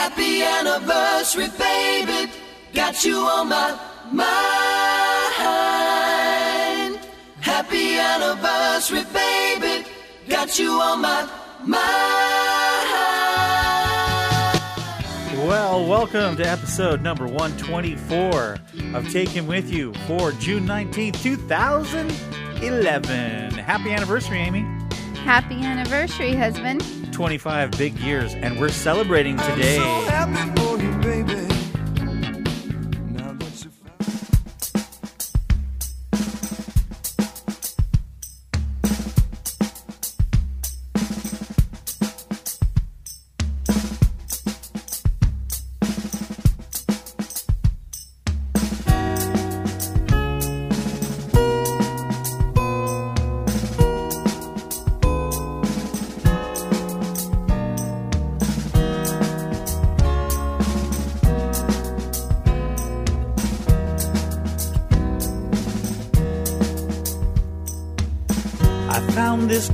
Happy anniversary, baby. Got you on my mind. Happy anniversary, baby. Got you on my mind. Well, welcome to episode number 124 of Take Him With You for June 19th, 2011. Happy anniversary, Amy. Happy anniversary, husband. 25 big years, and we're celebrating today.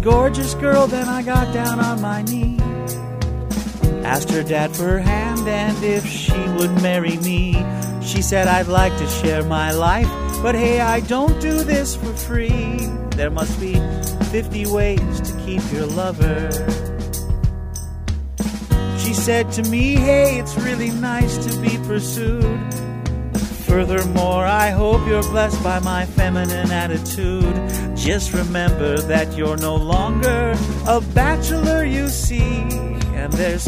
Gorgeous girl, then I got down on my knee. Asked her dad for her hand and if she would marry me. She said, I'd like to share my life, but hey, I don't do this for free. There must be 50 ways to keep your lover. She said to me, hey, it's really nice to be pursued. Furthermore, I hope you're blessed by my feminine attitude. Just remember that you're no longer a bachelor, you see. And there's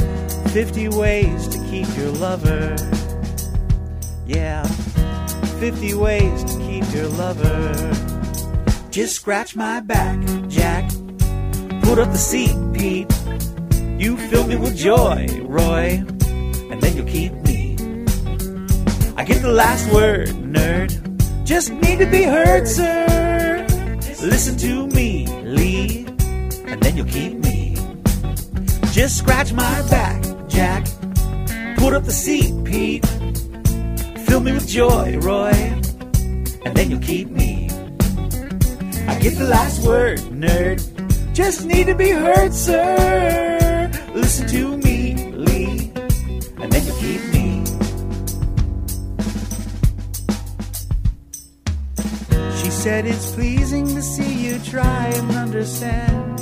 50 ways to keep your lover. Yeah, 50 ways to keep your lover. Just scratch my back, Jack. Put up the seat, Pete. You fill me with joy, Roy. And then you'll keep me. I get the last word, nerd. Just need to be heard, sir. Listen to me, Lee, and then you'll keep me. Just scratch my back, Jack. Put up the seat, Pete. Fill me with joy, Roy, and then you'll keep me. I get the last word, nerd. Just need to be heard, sir. Listen to said it's pleasing to see you try and understand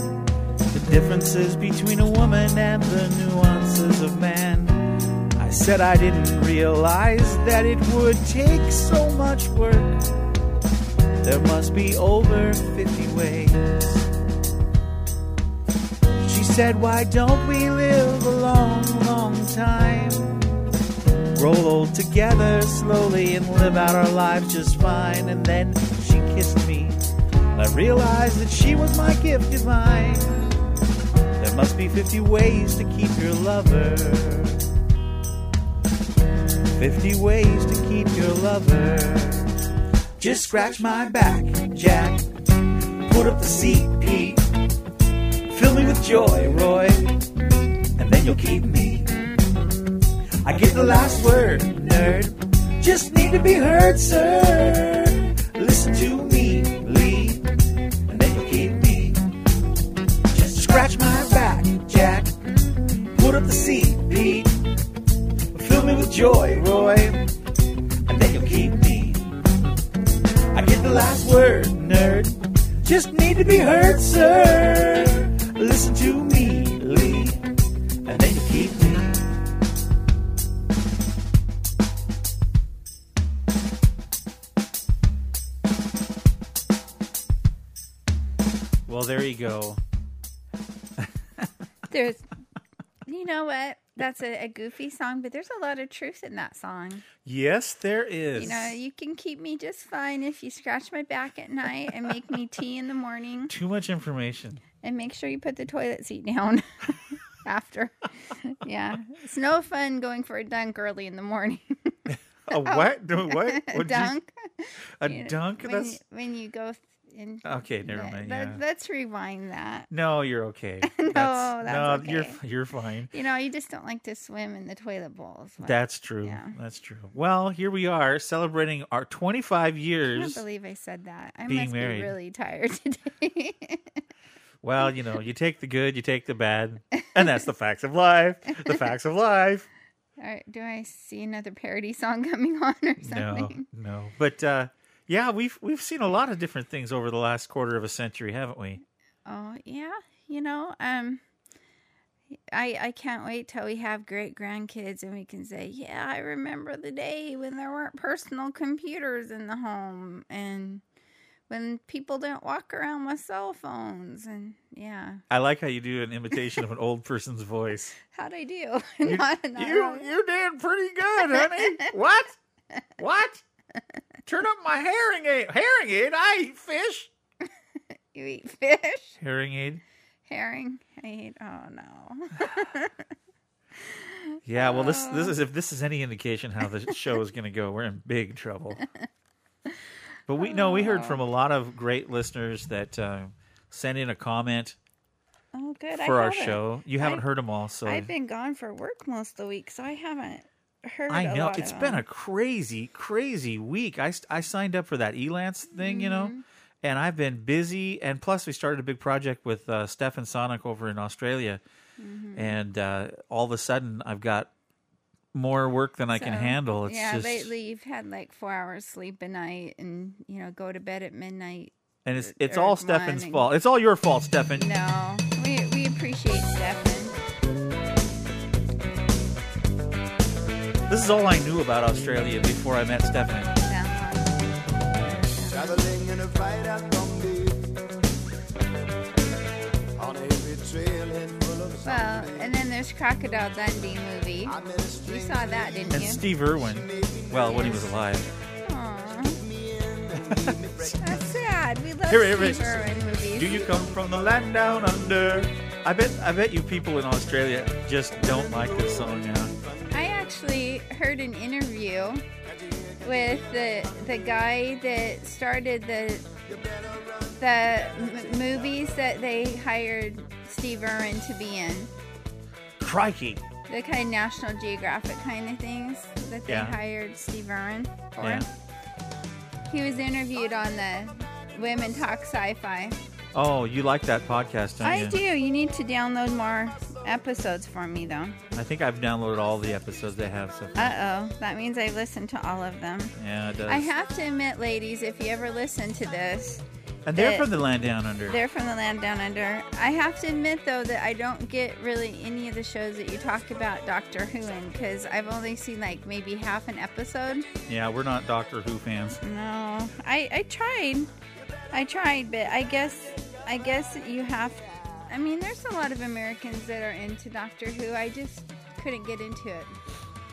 the differences between a woman and the nuances of man. I said I didn't realize that it would take so much work. There must be over 50 ways. She said, Why don't we live a long, long time? Roll old together slowly and live out our lives just fine. And then. I realized that she was my gift divine. There must be 50 ways to keep your lover. 50 ways to keep your lover. Just scratch my back, Jack. Put up the seat, Pete. Fill me with joy, Roy. And then you'll keep me. I get the last word, nerd. Just need to be heard, sir. Listen to the seat, Pete. Fill me with joy, Roy, and then you'll keep me. I get the last word, nerd. Just need to be heard, sir. Listen to me, Lee, and then you'll keep me. Well, there you go. There's, you know what? That's a, a goofy song, but there's a lot of truth in that song. Yes, there is. You know, you can keep me just fine if you scratch my back at night and make me tea in the morning Too much information. and make sure you put the toilet seat down after. yeah. It's no fun going for a dunk early in the morning. A what? what? a What'd you- dunk. a You know, dunk? When That's you, when you go in. okay. Never Yeah, mind. Yeah. Let's rewind that. No, you're okay. No, that's, that's no, you're you're fine. You know, you just don't like to swim in the toilet bowls. Well, That's true. Yeah. That's true. Well, here we are celebrating our 25 years. I can't believe I said that. I must married. be really tired today. Well, you know, you take the good, you take the bad, and that's the facts of life. The facts of life. Or do I see another parody song coming on or something? No, no. But uh, yeah, we've we've seen a lot of different things over the last quarter of a century, haven't we? Oh yeah, you know, um, I I can't wait till we have great grandkids and we can say, yeah, I remember the day when there weren't personal computers in the home and when people didn't walk around with cell phones and yeah, I like how you do an imitation of an old person's voice. how'd I do? not, not you you did pretty good, honey. what? What? Turn up my hearing aid. Hearing aid? I eat fish. You eat fish, Hearing aid. herring. I eat. Oh no. Yeah, well, this this is if this is any indication how the show is going to go, we're in big trouble. But we no, we heard from a lot of great listeners that uh, sent in a comment Oh good. for I our haven't. show. You haven't I- heard them all, so I've been gone for work most of the week, so I haven't heard. I know it's been a crazy, crazy week. I I signed up for that Elance thing, you Mm-hmm. know, and I've been busy. And plus, we started a big project with uh, Stefan Sonic over in Australia, Mm-hmm. and uh, all of a sudden, I've got more work than I can handle. It's yeah, just, lately you've had like four hours sleep a night, and you know go to bed at midnight. and it's it's all Stefan's and- fault. It's all your fault, Stefan. No, we we appreciate Stefan. This is all I knew about Australia before I met Stephanie. Uh-huh. Traveling in a fried out Bombay On a heavy trailhead full of well, and then there's Crocodile Dundee movie. I met a You saw that, didn't And you? And Steve Irwin, well, when he was alive. That's sad. We love Here, here, Steve here. Irwin movies. Do you come from the land down under? I bet I bet you people in Australia just don't like this song now. I actually heard an interview with the the guy that started the the m- movies that they hired Steve Irwin to be in. Crikey. The kind of National Geographic kind of things that they Yeah. hired Steve Irwin for. Yeah. He was interviewed on the Women Talk Sci-Fi. Oh, you like that podcast, don't I you? do. You need to download more episodes for me, though. I think I've downloaded all the episodes they have so far. Uh oh, that means I've listened to all of them. yeah, it does. I have to admit, ladies, if you ever listen to this, and they're from the land down under. they're from the land down under. I have to admit, though, that I don't get really any of the shows that you talk about Doctor Who in because I've only seen like maybe half an episode. Yeah, we're not Doctor Who fans. No, I I tried, I tried, but I guess I guess you have. I mean, there's a lot of Americans that are into Doctor Who. I just couldn't get into it.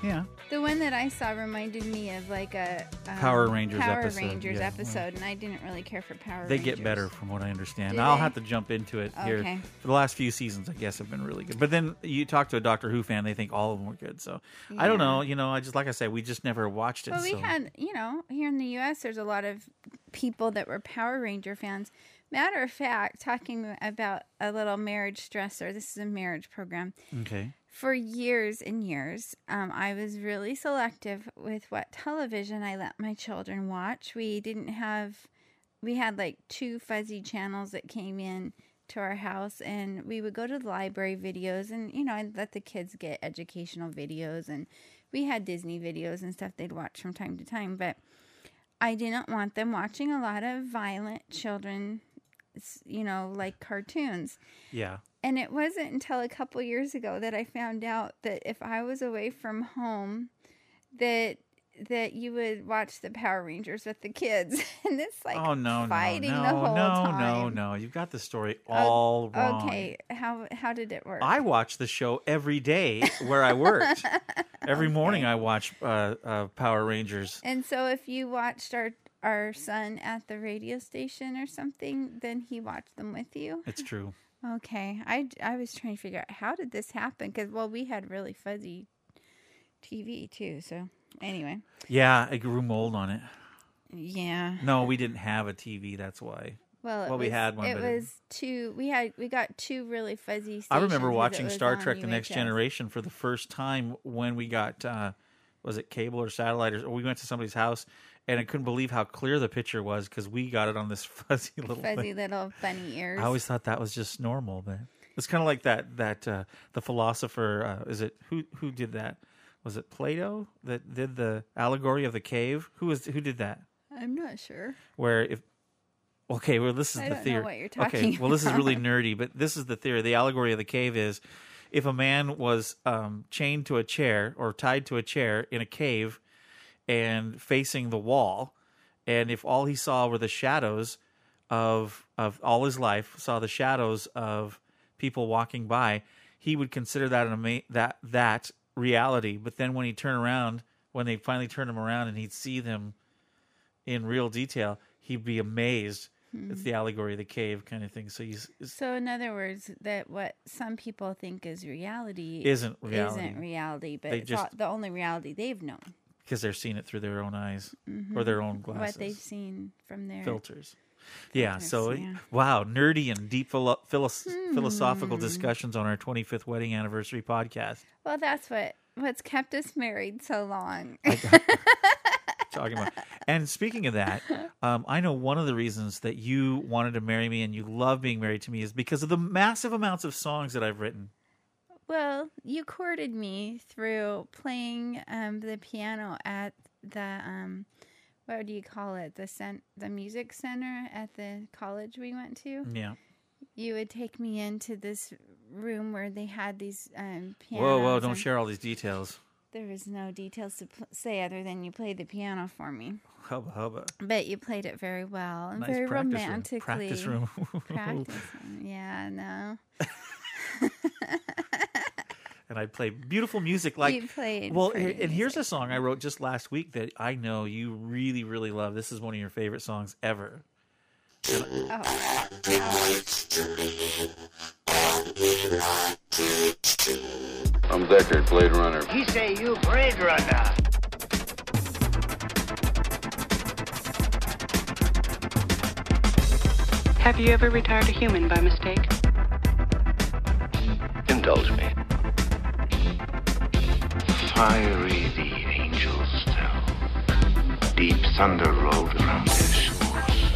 Yeah. The one that I saw reminded me of like a um, Power Rangers Power episode, Rangers yeah. episode, and I didn't really care for Power They Rangers. get better from what I understand. Do I'll they? have to jump into it here. Okay. For the last few seasons, I guess have been really good. But then you talk to a Doctor Who fan, they think all of them were good. So I don't know. You know, I just like I said, we just never watched it. Well, we so. had, you know, here in the U.S., there's a lot of people that were Power Ranger fans. Matter of fact, talking about a little marriage stressor, this is a marriage program. okay. For years and years, um, I was really selective with what television I let my children watch. We didn't have, we had like two fuzzy channels that came in to our house, and we would go to the library videos, and you know, I'd let the kids get educational videos, and we had Disney videos and stuff they'd watch from time to time, but I didn't want them watching a lot of violent children, you know, like cartoons. Yeah. And it wasn't until a couple years ago that I found out that if I was away from home, that that you would watch the Power Rangers with the kids, and it's like oh no, fighting no, the no, whole no, time. no, no! No. You've got the story Oh, all wrong. Okay, how how did it work? I watch the show every day where I worked. Every morning I watch uh, uh, Power Rangers. and so if you watched our our son at the radio station or something, then he watched them with you. It's true. Okay, I I was trying to figure out how did this happen because well we had really fuzzy TV too. So anyway, Yeah, it grew mold on it. yeah. No, we didn't have a TV. That's why. Well, Well, we had one, It but it- was two. We had we got two really fuzzy. I remember watching Star Trek: The Next Generation for the first time when we got uh, was it cable or satellite or we went to somebody's house and I couldn't believe how clear the picture was because we got it on this fuzzy little Fuzzy thing. little bunny ears. I always thought that was just normal, but it's kind of like that that uh, the philosopher uh, is it who who did that was it Plato that did the allegory of the cave? Who was who did that? I'm not sure. Where if okay, well this is I the don't know theory. what you're okay, well this is really nerdy, but this is the theory. The allegory of the cave is if a man was um, chained to a chair or tied to a chair in a cave and facing the wall, and if all he saw were the shadows of of all his life, saw the shadows of people walking by, he would consider that an ama- that that reality. But then when he turned around, when they finally turned him around and he'd see them in real detail, he'd be amazed. It's hmm. the allegory of the cave kind of thing. So he's So, in other words, that what some people think is reality Isn't reality. Isn't reality, but They it's just- all, the only reality they've known. Because they're seeing it through their own eyes or their own glasses. Mm-hmm. What they've seen from their filters. Yeah, so yeah. wow, nerdy and deep philo- philos- Hmm. philosophical discussions on our 25th wedding anniversary podcast. Well, that's what what's kept us married so long. Talking about, and speaking of that, um, I know one of the reasons that you wanted to marry me and you love being married to me is because of the massive amounts of songs that I've written. Well, you courted me through playing um, the piano at the um, what do you call it? The cent- the music center at the college we went to. Yeah. You would take me into this room where they had these um, pianos. Whoa, whoa! Don't share all these details. There was no details to pl- say other than you played the piano for me. Hubba hubba. But you played it very well and Nice very practice romantically. room. Practice room. Practice. Yeah, no. and I play beautiful music like You played well pretty and here's a song i wrote just last week that i know you really really love this is one of your favorite songs ever Oh, I'm Deckard, Blade Runner. He say you Blade Runner. Have you ever retired a human by mistake? Indulge me. Fiery the angels fell. Deep thunder rolled around their shores,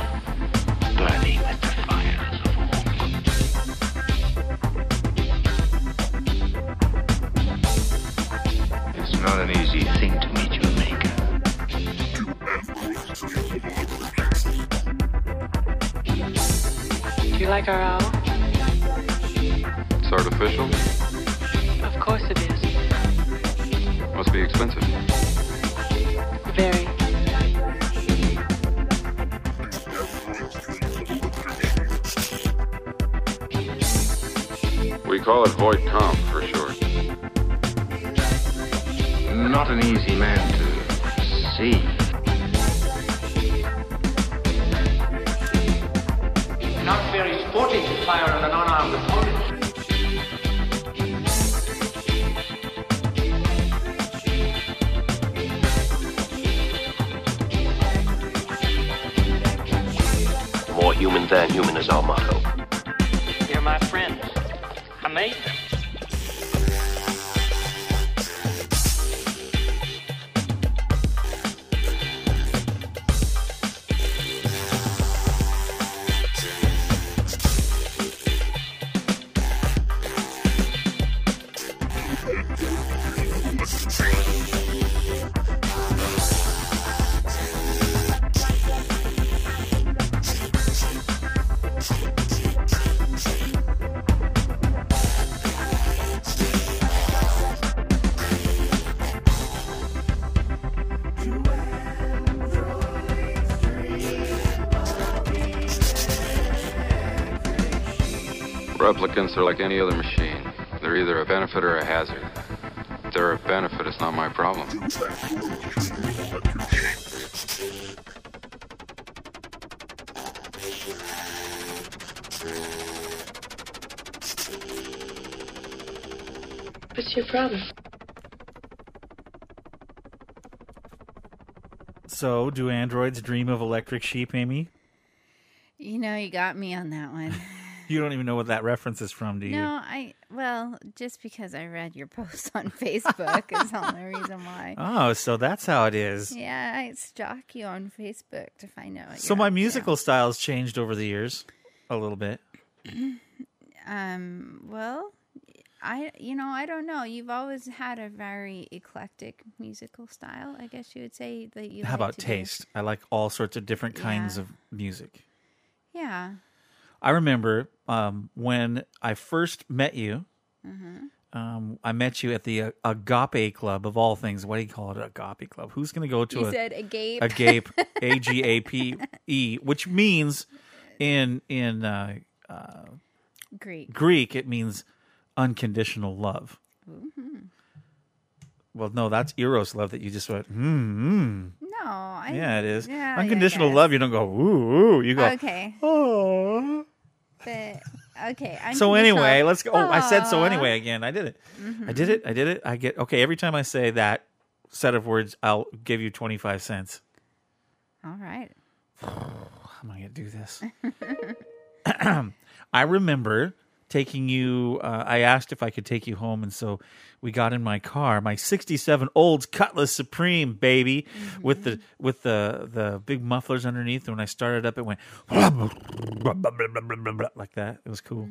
burning with the fires of Orc. It's not an easy thing to meet your maker. Do you like our owl? It's artificial. Of course it is. Must be expensive. Very. We call it Voight-Kampff for short. Not an easy man to see. Replicants are like any other machine. They're either a benefit or a hazard. If they're a benefit, it's not my problem. What's your problem? so do androids dream of electric sheep amy you know, you got me on that one. you don't even know what that reference is from do you No, I well, just because I read your post on Facebook is the only reason why. oh so that's how it is Yeah, I stalk you on Facebook to find out. So my up to. musical style's changed over the years a little bit Um. Well, I, you know, I don't know. You've always had a very eclectic musical style. I guess you would say that you. How like about to do- taste? I like all sorts of different kinds Yeah. of music. Yeah. I remember um, when I first met you. Um, I met you at the uh, Agape Club of all things. What do you call it? Agape Club. Who's going to go to You a said agape. agape? A G A P E, which means in in uh, Greek. Greek it means unconditional love. Well, no, that's eros love that you just went. Hmm. No, I. Yeah, it is. Yeah, unconditional guess. love. You don't go ooh. ooh. You go. Okay, Oh. But okay. So anyway, let's go. Oh, I said so anyway again. I did it. Mm-hmm. I did it. I did it. I get okay. Every time I say that set of words, I'll give you twenty five cents. All right. How am I going to do this? I remember taking you. Uh, I asked if I could take you home, and so we got in my car, my '67 Olds Cutlass Supreme, baby, with the with the the big mufflers underneath. And when I started up, it went like that. It was cool.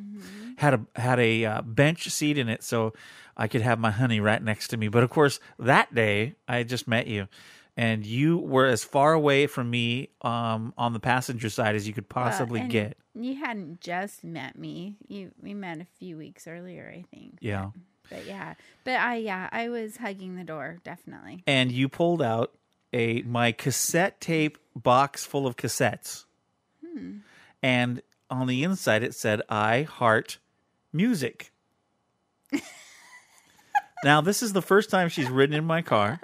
Had a had a uh, bench seat in it, so I could have my honey right next to me. But of course, that day I just met you. And you were as far away from me um, on the passenger side as you could possibly and get. You hadn't just met me. You we met a few weeks earlier, I think. Yeah. But yeah, but I yeah I was hugging the door definitely. And you pulled out a my cassette tape box full of cassettes. Hmm. And on the inside it said I heart music. now this is the first time she's ridden in my car.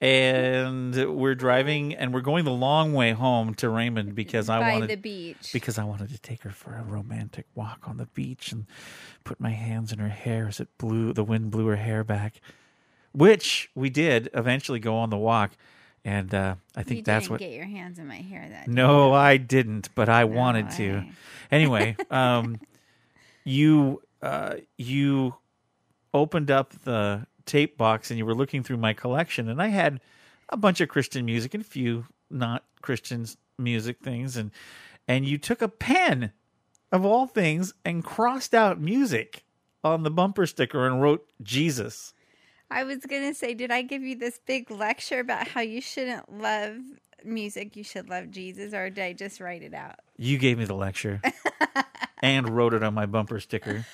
And we're driving and we're going the long way home to Raymond because I By wanted the beach. because I wanted to take her for a romantic walk on the beach and put my hands in her hair as it blew the wind blew her hair back. Which we did eventually go on the walk, and uh, I think you that's didn't what. get your hands in my hair that day. No, I didn't, but I wanted to. way. Anyway, um, you uh, you opened up the tape box and you were looking through my collection, and I had a bunch of Christian music and a few not Christian music things, and and you took a pen of all things and crossed out music on the bumper sticker and wrote Jesus. I was gonna say, did I give you this big lecture about how you shouldn't love music, you should love Jesus, or did I just write it out? You gave me the lecture and wrote it on my bumper sticker.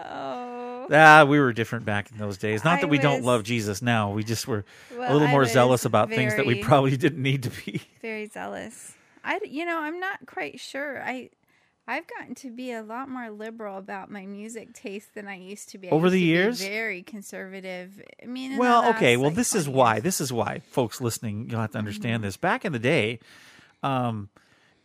Oh, Ah, we were different back in those days. Not I that we don't was- love Jesus now. We just were a little I more was zealous about things that we very- probably didn't need to be. very zealous. I, d- you know, I'm not quite sure. I, I've gotten to be a lot more liberal about my music taste than I used to be. I Over used the to be years? very conservative. I mean, in the Well, last, okay. Well, like, this is 20 why. years. This is why, folks listening, you'll have to understand Mm-hmm. this. Back in the day, um,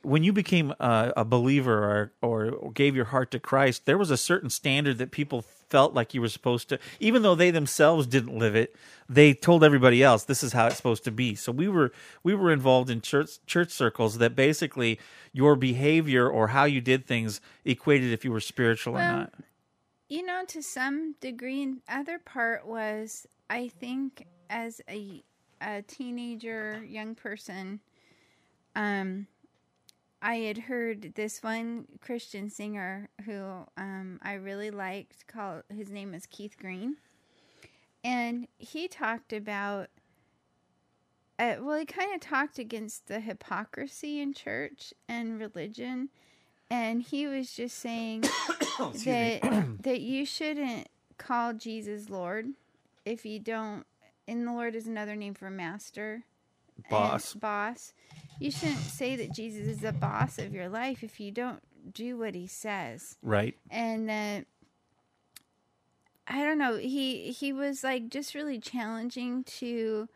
when you became a, a believer or, or gave your heart to Christ, there was a certain standard that people felt like you were supposed to, even though they themselves didn't live it. They told everybody else this is how it's supposed to be. So we were we were involved in church church circles that basically your behavior or how you did things equated if you were spiritual or not. you know, to some degree. And other part was, I think, as a a teenager, young person, um, I had heard this one Christian singer who um, I really liked. Called his name is Keith Green, and he talked about. Uh, well, he kind of talked against the hypocrisy in church and religion, and he was just saying that that you shouldn't call Jesus Lord if you don't. And the Lord is another name for master, Boss. boss. You shouldn't say that Jesus is the boss of your life if you don't do what he says. Right. And that I don't know, he he was like just really challenging to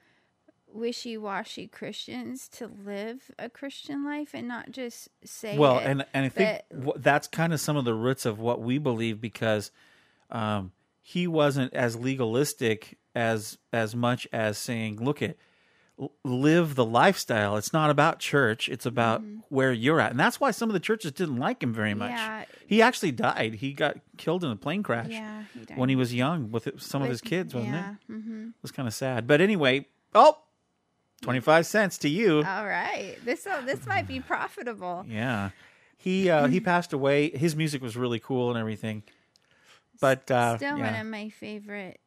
wishy-washy Christians to live a Christian life and not just say well it, and and i think but- that's kind of some of the roots of what we believe because um he wasn't as legalistic as as much as saying look at live the lifestyle it's not about church it's about where you're at and that's why some of the churches didn't like him very much Mm-hmm. Yeah. he actually died he got killed in a plane crash Yeah, he died. when he was young with it- some of his kids wasn't yeah, it mhm. it was kind of sad but anyway oh 25 cents to you All right. This this might be profitable. Yeah. He uh, he passed away. His music was really cool and everything. But uh, Still one of my favorite,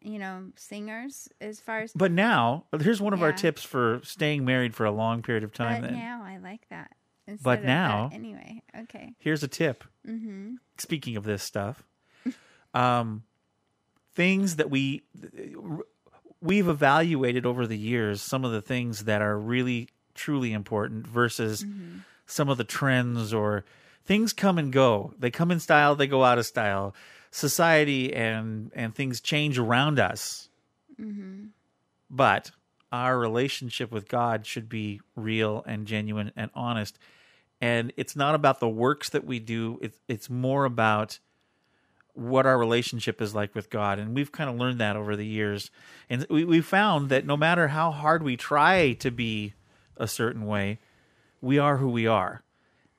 you know, singers as far as. But now, here's one of our tips for staying married for a long period of time. but then now I like that. But of that- now- anyway, okay. here's a tip. Mm-hmm. Speaking of this stuff, um, things that we we've evaluated over the years, some of the things that are really truly important versus Mm-hmm. some of the trends or things come and go. They come in style, they go out of style. Society and and things change around us. Mm-hmm. But our relationship with God should be real and genuine and honest. And it's not about the works that we do. It's it's more about what our relationship is like with God. And we've kind of learned that over the years. And we we found that no matter how hard we try to be a certain way, we are who we are.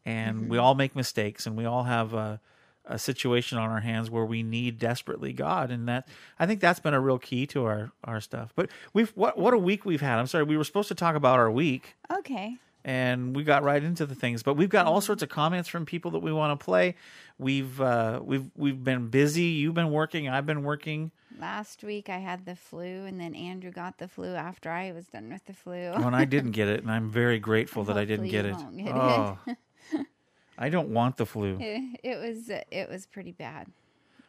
And we all make mistakes and we all have a, a situation on our hands where we need desperately God. And that I think that's been a real key to our, our stuff. But we've what what a week we've had. I'm sorry, we were supposed to talk about our week Okay. and we got right into the things. But we've got all sorts of comments from people that we want to play. We've uh, we've we've been busy. You've been working. I've been working. Last week I had the flu, and then Andrew got the flu after I was done with the flu. Oh, and I didn't get it, and I'm very grateful that I didn't get it. get oh, I don't want the flu. it, it was it was pretty bad.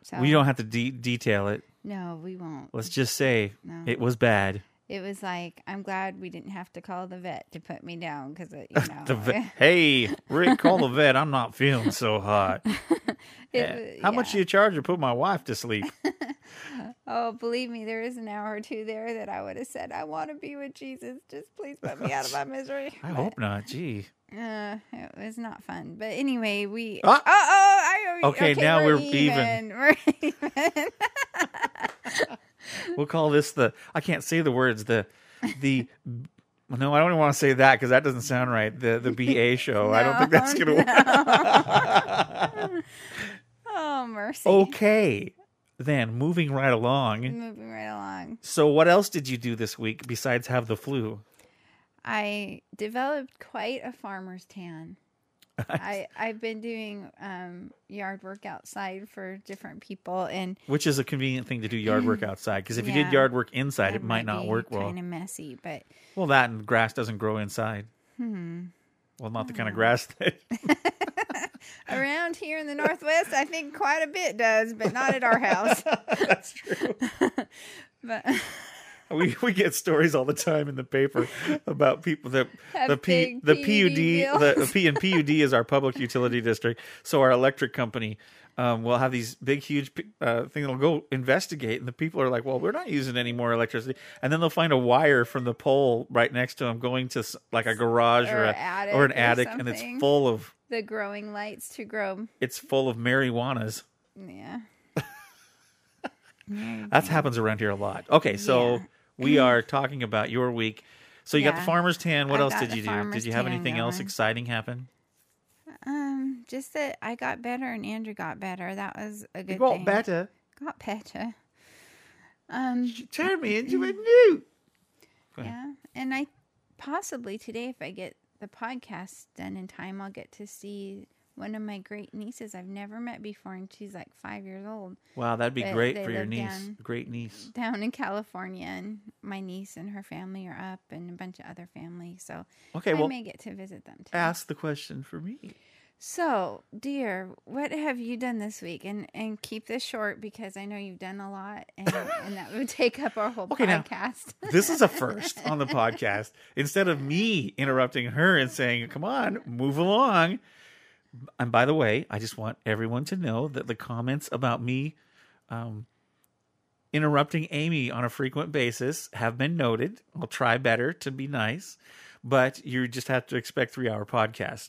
So We don't have to de- detail it. No, we won't. Let's just say No. it was bad. It was like I'm glad we didn't have to call the vet to put me down because you know vet, hey, Rick, call the vet. I'm not feeling so hot. it How much do you charge to put my wife to sleep? Oh, believe me, there is an hour or two there that I would have said I want to be with Jesus. Just please put me out of my misery. I hope not. Gee. Uh, it was not fun. But anyway, we. Ah! oh, oh, I, Okay, now we're even. We're even. We'll call this the. I can't say the words. The the. No, I don't even want to say that because that doesn't sound right. The the BA show. I don't think that's gonna work. oh mercy. Okay, then moving right along. Moving right along. So, what else did you do this week besides have the flu? I developed quite a farmer's tan. I I've been doing um, yard work outside for different people, and Which is a convenient thing to do yard work outside because if you did yard work inside, it might not work well. Kind of messy, but Well, that and grass doesn't grow inside. hmm. Well, not the kind of mm. grass that. around here in the northwest, I think quite a bit does, but not at our house. That's true. but we we get stories all the time in the paper about people that Have the P the PUD PUD bills. the P and PUD is our public utility district. So our electric company um, will have these big huge uh, thing that'll go investigate, and the people are like, "Well, we're not using any more electricity," and then they'll find a wire from the pole right next to them going to like a garage or, Or a attic or an or attic, and it's full of the growing lights to grow, it's full of marijuanas. yeah. That happens around here a lot. Okay, so Yeah. we are talking about your week. So you got the farmer's tan. What I've else did you do? Did you have anything else exciting happen? Um, just that I got better and Andrew got better. That was a good got thing. better. Got better. Um, Turn me into a newt. Go ahead. yeah, and I possibly today, if I get the podcast done in time, I'll get to see one of my great nieces I've never met before, and she's like five years old. Wow, that'd be They- great for your niece. down- Great niece. down in California, and my niece and her family are up, and a bunch of other family. So Okay, I well, may get to visit them too. ask the question for me. So, dear, what have you done this week? And and keep this short because I know you've done a lot, and, and that would take up our whole Okay, now, podcast. This is a first on the podcast. Instead of me interrupting her and saying, "Come on, move along." And by the way, I just want everyone to know that the comments about me um, interrupting Amy on a frequent basis have been noted. I'll try better to be nice, but you just have to expect three-hour podcast.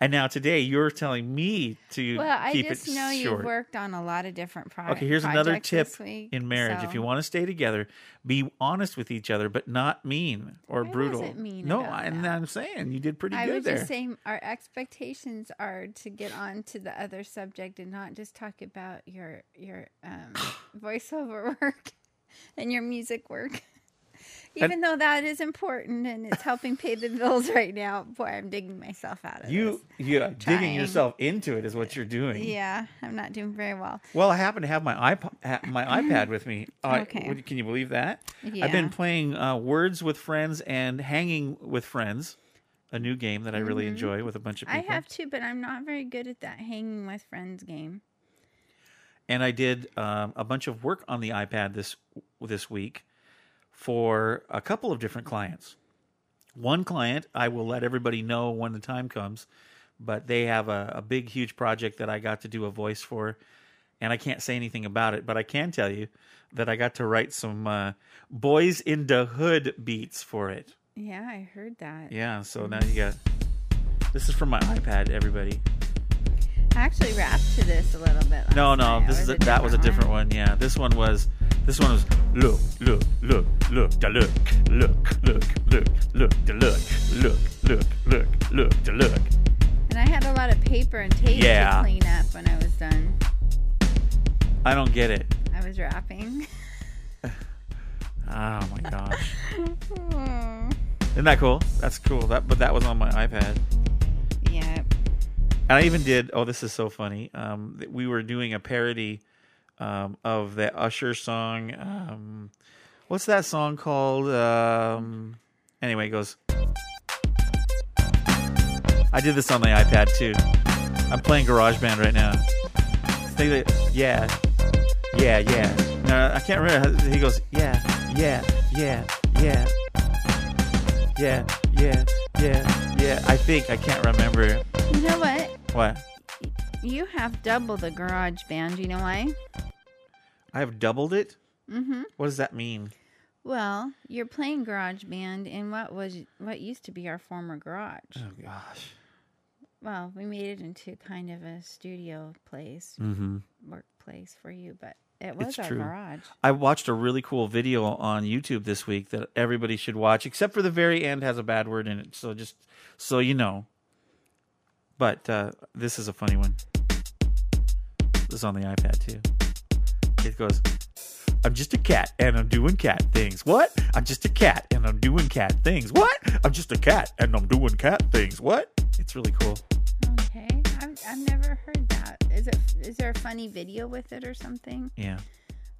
And now today, you're telling me to well, I keep just it know short. you've worked on a lot of different projects. Okay, here's another tip week, in marriage. If you want to stay together, be honest with each other, but not mean or I brutal. wasn't mean no, about and. I'm saying you did pretty I good would there. just say our expectations are to get on to the other subject and not just talk about your your um, voiceover work and your music work. Even though that is important and it's helping pay the bills right now, boy, I'm digging myself out of it. You, you digging Trying. yourself into it is what you're doing. Yeah, I'm not doing very well. Well, I happen to have my iPod, my iPad with me. Uh, Okay. Can you believe that? I've been playing uh, Words with Friends and Hanging with Friends, a new game that I really enjoy with a bunch of Mm-hmm. I have to, but I'm not very good at that hanging with friends game. and I did um, a bunch of work on the iPad this this week for a couple of different clients. One client, I will let everybody know when the time comes, but they have a, a big, huge project that I got to do a voice for, and I can't say anything about it, but I can tell you that I got to write some uh, "Boys in the Hood" beats for it. Yeah, I heard that. Yeah, so now you got. This is from my iPad, everybody. I actually rapped to this a little bit. No, no, night. this is a, that was a different one. Yeah, this one was this one was look, look, look, look, da look, look, look, look, look, da look, look, look, look, look, da look. And I had a lot of paper and tape Yeah. to clean up when I was done. I don't get it. I was rapping. Oh my gosh, Oh, isn't that cool? That's cool. That but that was on my iPad. yeah. And I even did. Oh, this is so funny. Um, we were doing a parody um, of the Usher song. Um, what's that song called? Um, anyway, it goes. I did this on the iPad too. I'm playing GarageBand right now. Think that- yeah, yeah, yeah. I can't remember. He goes, yeah, yeah, yeah, yeah, yeah, yeah, yeah, yeah. I think I can't remember. You know what? What? You have double the garage band. You know why? I have doubled it. Mm-hmm. What does that mean? Well, you're playing garage band in what was what used to be our former garage. Oh gosh. Well, we made it into kind of a studio place, Mm-hmm. workplace for you, but it was It's our true. garage. I watched a really cool video on YouTube this week that everybody should watch, except for the very end has a bad word in it. So just so you know. But uh, this is a funny one. This is on the iPad too. It goes, I'm just a cat and I'm doing cat things. What? I'm just a cat and I'm doing cat things. What? I'm just a cat and I'm doing cat things. What? It's really cool. Okay, I've, I've never heard that. Is it? Is there a funny video with it or something? Yeah.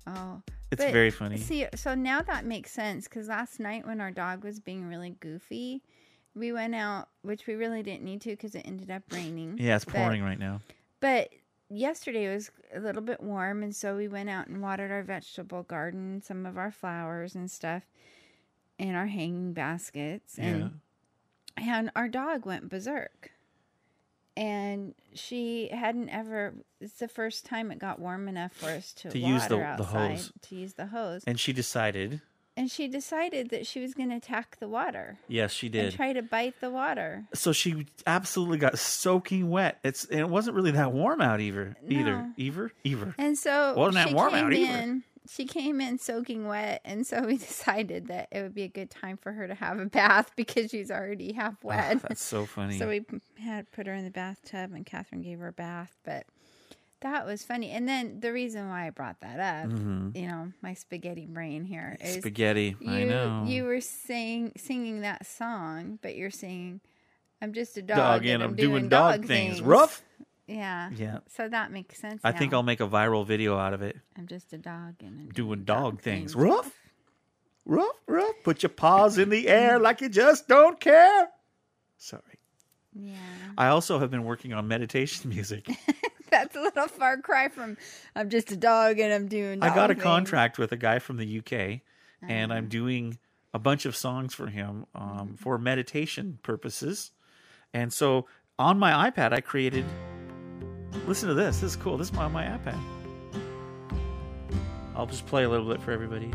Oh, It's but very funny. See, so now that makes sense because last night when our dog was being really goofy, we went out, which we really didn't need to because it ended up raining. Yeah, it's But- pouring right now. But yesterday it was a little bit warm, and so we went out and watered our vegetable garden, some of our flowers and stuff, and our hanging baskets. And and our dog went berserk. And she hadn't ever. It's the first time it got warm enough for us to, To use the- the hose. to use the hose. And she decided, And she decided that she was going to attack the water yes, she did. and try to bite the water. so she absolutely got soaking wet. It's and it wasn't really that warm out either. Either, No. either, either. And so Wasn't that she warm came out either. in. She came in soaking wet, and so we decided that it would be a good time for her to have a bath because she's already half Oh, wet. that's so funny. so we had put her in the bathtub, and Catherine gave her a bath. But that was funny. And then the reason why I brought that up, you know, my spaghetti brain here is Mm-hmm. Spaghetti. you, I know. You were saying singing that song, but you're saying, "I'm just a dog, dog and I'm doing dog things. Rough. Yeah. Yeah. So that makes sense. I think. I'll make a viral video out of it. I'm just a dog and I'm Doing dog things. Rough. Rough, rough. Put your paws in the air like you just don't care. Sorry. Yeah. I also have been working on meditation music. That's a little far cry from I'm just a dog and I'm doing I got a things." contract with a guy from the UK, and Uh-huh. I'm doing a bunch of songs for him um, for meditation purposes. And so on my iPad, I created. Listen to this. This is cool. This is on my iPad. I'll just play a little bit for everybody.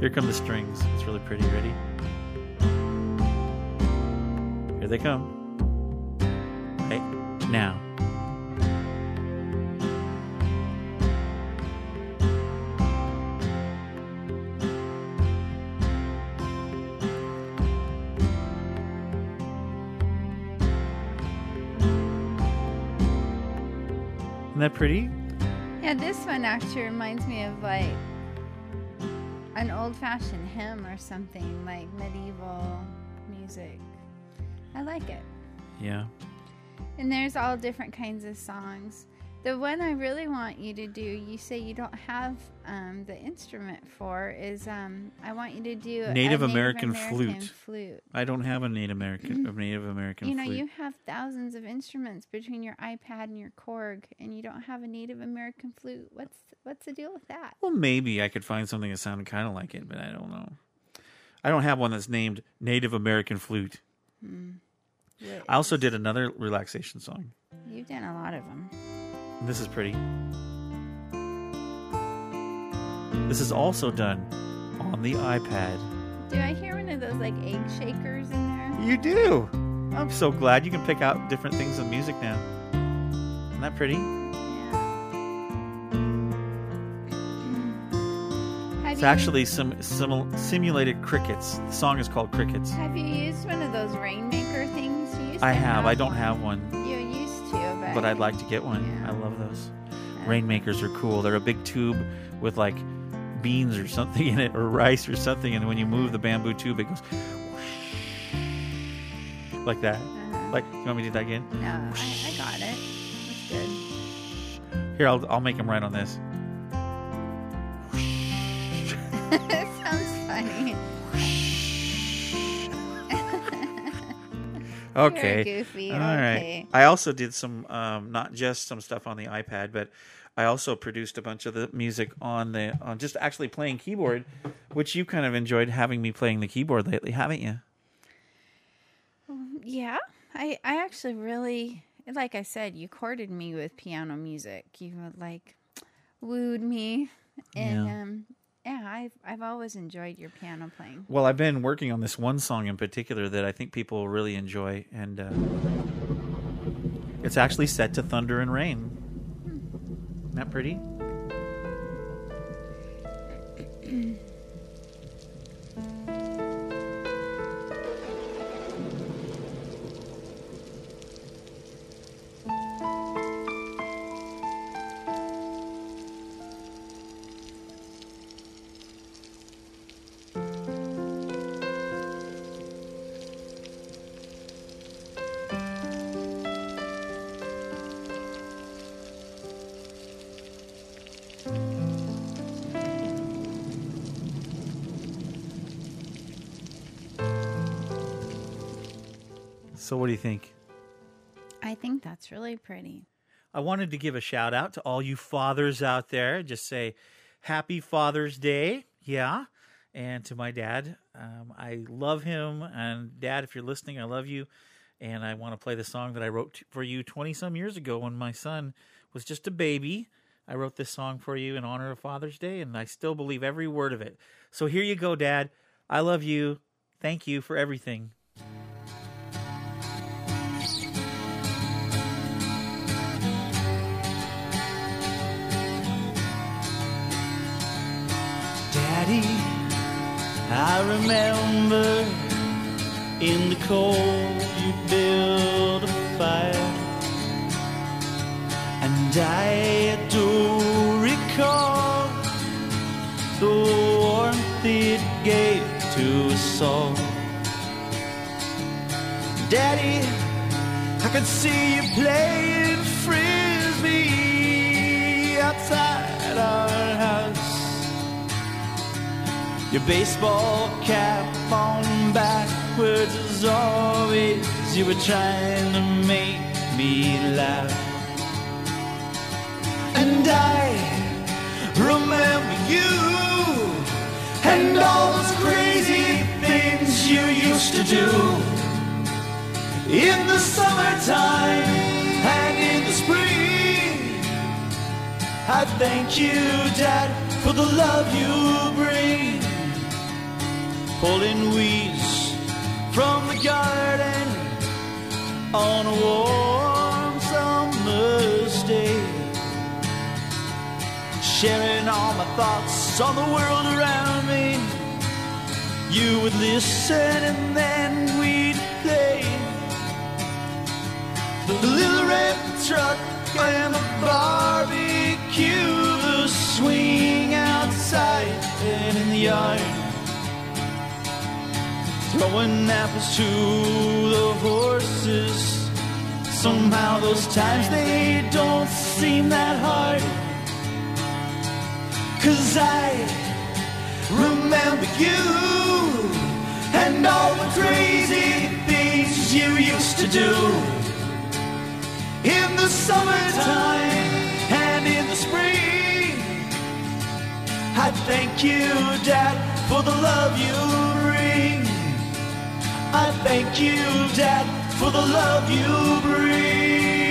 Here come the strings. It's really pretty. Ready? Here they come now. Isn't that pretty? Yeah, this one actually reminds me of like an old fashioned hymn or something, like medieval music. I like it. Yeah. And there's all different kinds of songs. The one I really want you to do, you say you don't have um, the instrument for, is um, I want you to do a Native American American flute. flute. I don't have a Native American a Native American You know, flute. you have thousands of instruments between your iPad and your Korg, and you don't have a Native American flute. What's what's the deal with that? Well, maybe I could find something that sounded kind of like it, but I don't know. I don't have one that's named Native American flute. What- I also did another relaxation song. You've done a lot of them. This is pretty. This is also done on the iPad. Do I hear one of those like egg shakers in there? You do. I'm so glad you can pick out different things in music now. Isn't that pretty? Have It's actually some simul- simulated crickets. The song is called Crickets. Have you used one of those rainmaker things? You used I have. I don't one. have one, You used to, but but I'd like to get one. Yeah. I love those. Rainmakers are cool. They're a big tube with like beans or something in it, or rice or something, and when you move the bamboo tube, it goes like that. Uh-huh. Like, you want me to do that again? No, I, I got it. That's good. Here, I'll I'll make them right on this. Okay. goofy, All right. okay. I also did some, um, not just some stuff on the iPad, but I also produced a bunch of the music on the on just actually playing keyboard, which you kind of enjoyed having me playing the keyboard lately, haven't you? Yeah, I I actually really like I said, you courted me with piano music. You like wooed me, and Yeah. um, yeah, I've I've always enjoyed your piano playing. Well, I've been working on this one song in particular that I think people will really enjoy, and uh, it's actually set to thunder and rain. Isn't that pretty? So, what do you think? I think that's really pretty. I wanted to give a shout out to all you fathers out there. Just say Happy Father's Day. Yeah. And to my dad, um, I love him. And dad, if you're listening, I love you. And I want to play the song that I wrote t- for you 20 some years ago when my son was just a baby. I wrote this song for you in honor of Father's Day, and I still believe every word of it. So here you go, Dad. I love you. Thank you for everything. I remember in the cold you built a fire, and I do recall the warmth it gave to us all. Daddy, I could see you playing Your baseball cap on backwards as always. You were trying to make me laugh. And I remember you and all those crazy things you used to do in the summertime and in the spring. I thank you, Dad, for the love you bring. Pulling weeds from the garden on a warm summer's day. Sharing all my thoughts on the world around me. You would listen and then we'd play. The little red truck and the barbecue, the swing outside and in the yard. Throwing apples to the horses. Somehow those times they don't seem that hard. Cause I remember you and all the crazy things you used to do in the summertime and in the spring. I thank you, Dad, for the love you bring. I thank you, Dad, for the love you bring.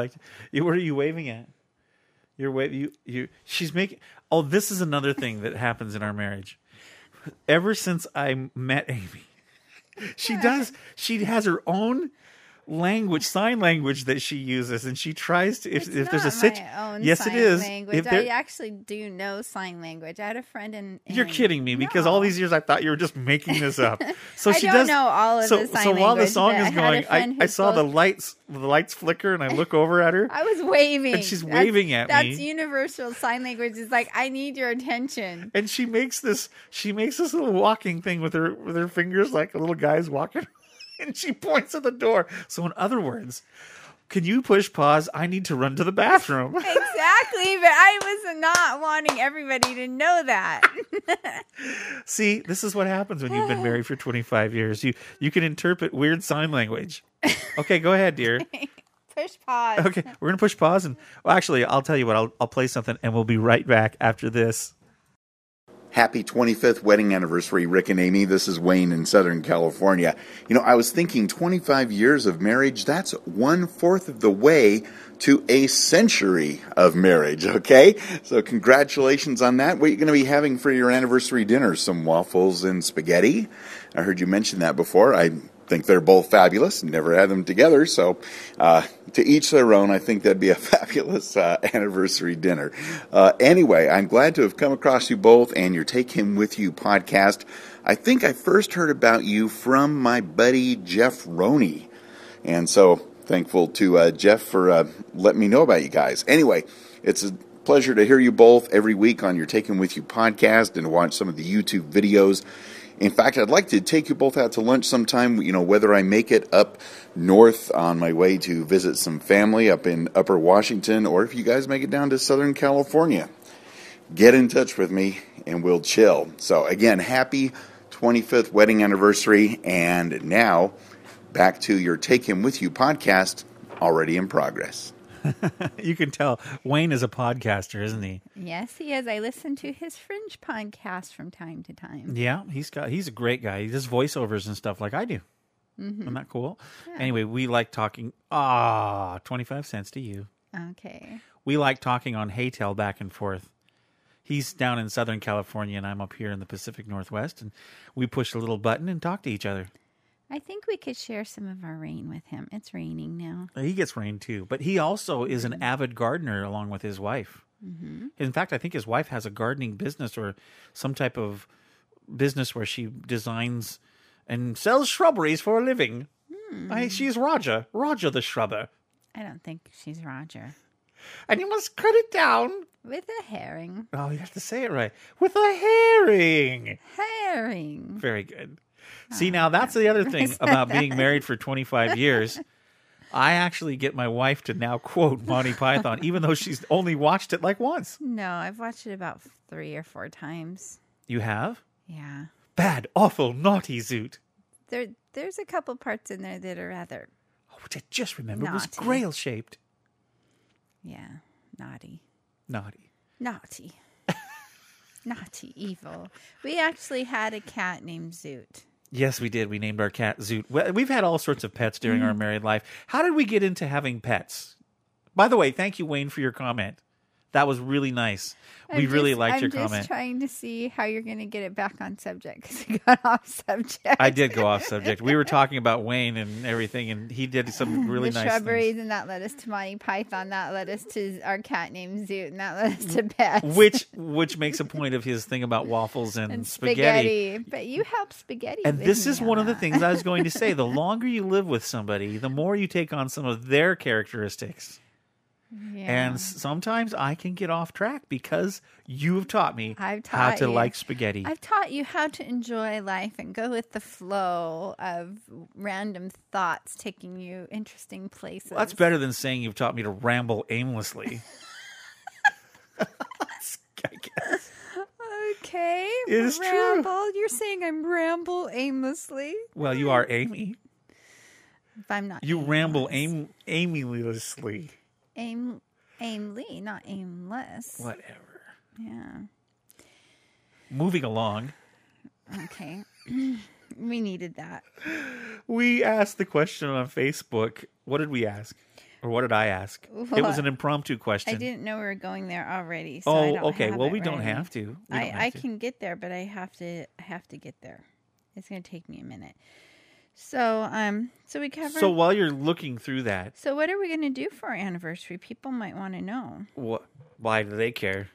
Like what are you waving at? You're waving. You you. She's making. Oh, this is another thing that happens in our marriage. Ever since I met Amy, she does. She has her own language, sign language that she uses, and she tries to. If, It's if there's a not sit, my own yes, sign it is. Language. If there- I actually do know sign language. I had a friend in. You're kidding me because all these years I thought you were just making this up. So she does know all of so, the sign so while the song is I had a going, I, I saw the lights the lights flicker and I look over at her. I was waving. And she's That's- waving at that's me. That's universal sign language. It's like I need your attention. and she makes this she makes this little walking thing with her with her fingers like a little guy's walking and she points at the door. So in other words, can you push pause? I need to run to the bathroom. Exactly, but I was not wanting everybody to know that. See, this is what happens when you've been married for 25 years. You you can interpret weird sign language. Okay, go ahead, dear. Push pause. Okay, we're gonna push pause and well, actually, I'll tell you what. I'll I'll play something and we'll be right back after this. Happy 25th wedding anniversary, Rick and Amy. This is Wayne in Southern California. You know, I was thinking 25 years of marriage, that's one fourth of the way to a century of marriage, okay? So, congratulations on that. What are you going to be having for your anniversary dinner? Some waffles and spaghetti? I heard you mention that before. I think they're both fabulous. Never had them together, so uh, to each their own. I think that'd be a fabulous uh, anniversary dinner. Uh, anyway, I'm glad to have come across you both and your Take Him With You podcast. I think I first heard about you from my buddy Jeff Roney, and so thankful to uh, Jeff for uh, letting me know about you guys. Anyway, it's a pleasure to hear you both every week on your Take Him With You podcast and watch some of the YouTube videos. In fact, I'd like to take you both out to lunch sometime, you know, whether I make it up north on my way to visit some family up in Upper Washington or if you guys make it down to Southern California. Get in touch with me and we'll chill. So, again, happy 25th wedding anniversary. And now back to your Take Him With You podcast, already in progress. you can tell Wayne is a podcaster, isn't he? Yes, he is. I listen to his Fringe podcast from time to time. Yeah, he's got he's a great guy. He does voiceovers and stuff like I do. Mhm. Isn't that cool? Yeah. Anyway, we like talking. Ah, 25 cents to you. Okay. We like talking on HeyTell back and forth. He's down in Southern California and I'm up here in the Pacific Northwest and we push a little button and talk to each other. I think we could share some of our rain with him. It's raining now. He gets rain too, but he also is an avid gardener along with his wife. Mm-hmm. In fact, I think his wife has a gardening business or some type of business where she designs and sells shrubberies for a living. Hmm. I, she's Roger, Roger the shrubber. I don't think she's Roger. And you must cut it down. With a herring. Oh, you have to say it right. With a herring. Herring. Very good. See, now that's the other thing about being married for 25 years. I actually get my wife to now quote Monty Python, even though she's only watched it like once. No, I've watched it about three or four times. You have? Yeah. Bad, awful, naughty Zoot. There, there's a couple parts in there that are rather, Oh, which I just remembered was grail shaped. yeah, naughty. Naughty. Naughty. naughty, evil. We actually had a cat named Zoot. Yes, we did. We named our cat Zoot. We've had all sorts of pets during Mm-hmm. our married life. How did we get into having pets? By the way, thank you, Wayne, for your comment. That was really nice. we I'm really just- liked I'm your just comment. trying to see how you're going to get it back on subject because you got off subject. I did go off subject. We were talking about Wayne and everything, and he did some really the nice shrubberies, things. and that led us to Monty Python. That led us to our cat named Zoot, and that led us to pets. Which which makes a point of his thing about waffles and, and spaghetti. spaghetti. But you help spaghetti. And this is on one of the things I was going to say. The longer you live with somebody, the more you take on some of their characteristics. Yeah. And sometimes I can get off track because you have taught me I've how to you. like spaghetti. I've taught you how to enjoy life and go with the flow of random thoughts taking you interesting places. Well, that's better than saying you've taught me to ramble aimlessly. I guess. Okay. It is true. ramble. You're saying I'm ramble aimlessly. Well, you are Amy. If I'm not You ramble aim aimlessly. Aim aimly, not aimless. Whatever. Yeah. Moving along, Okay. we needed that. we asked the question on Facebook. What did we ask? Or what did I ask? It was an impromptu question. I didn't know we were going there already. So Oh, I don't okay. Well, we don't have to. I, have I to. can get there, but I have to I have to get there. It's gonna take me a minute. So um so we covered So while you're looking through that, So what are we gonna do for our anniversary? People might want to know. what? Why do they care?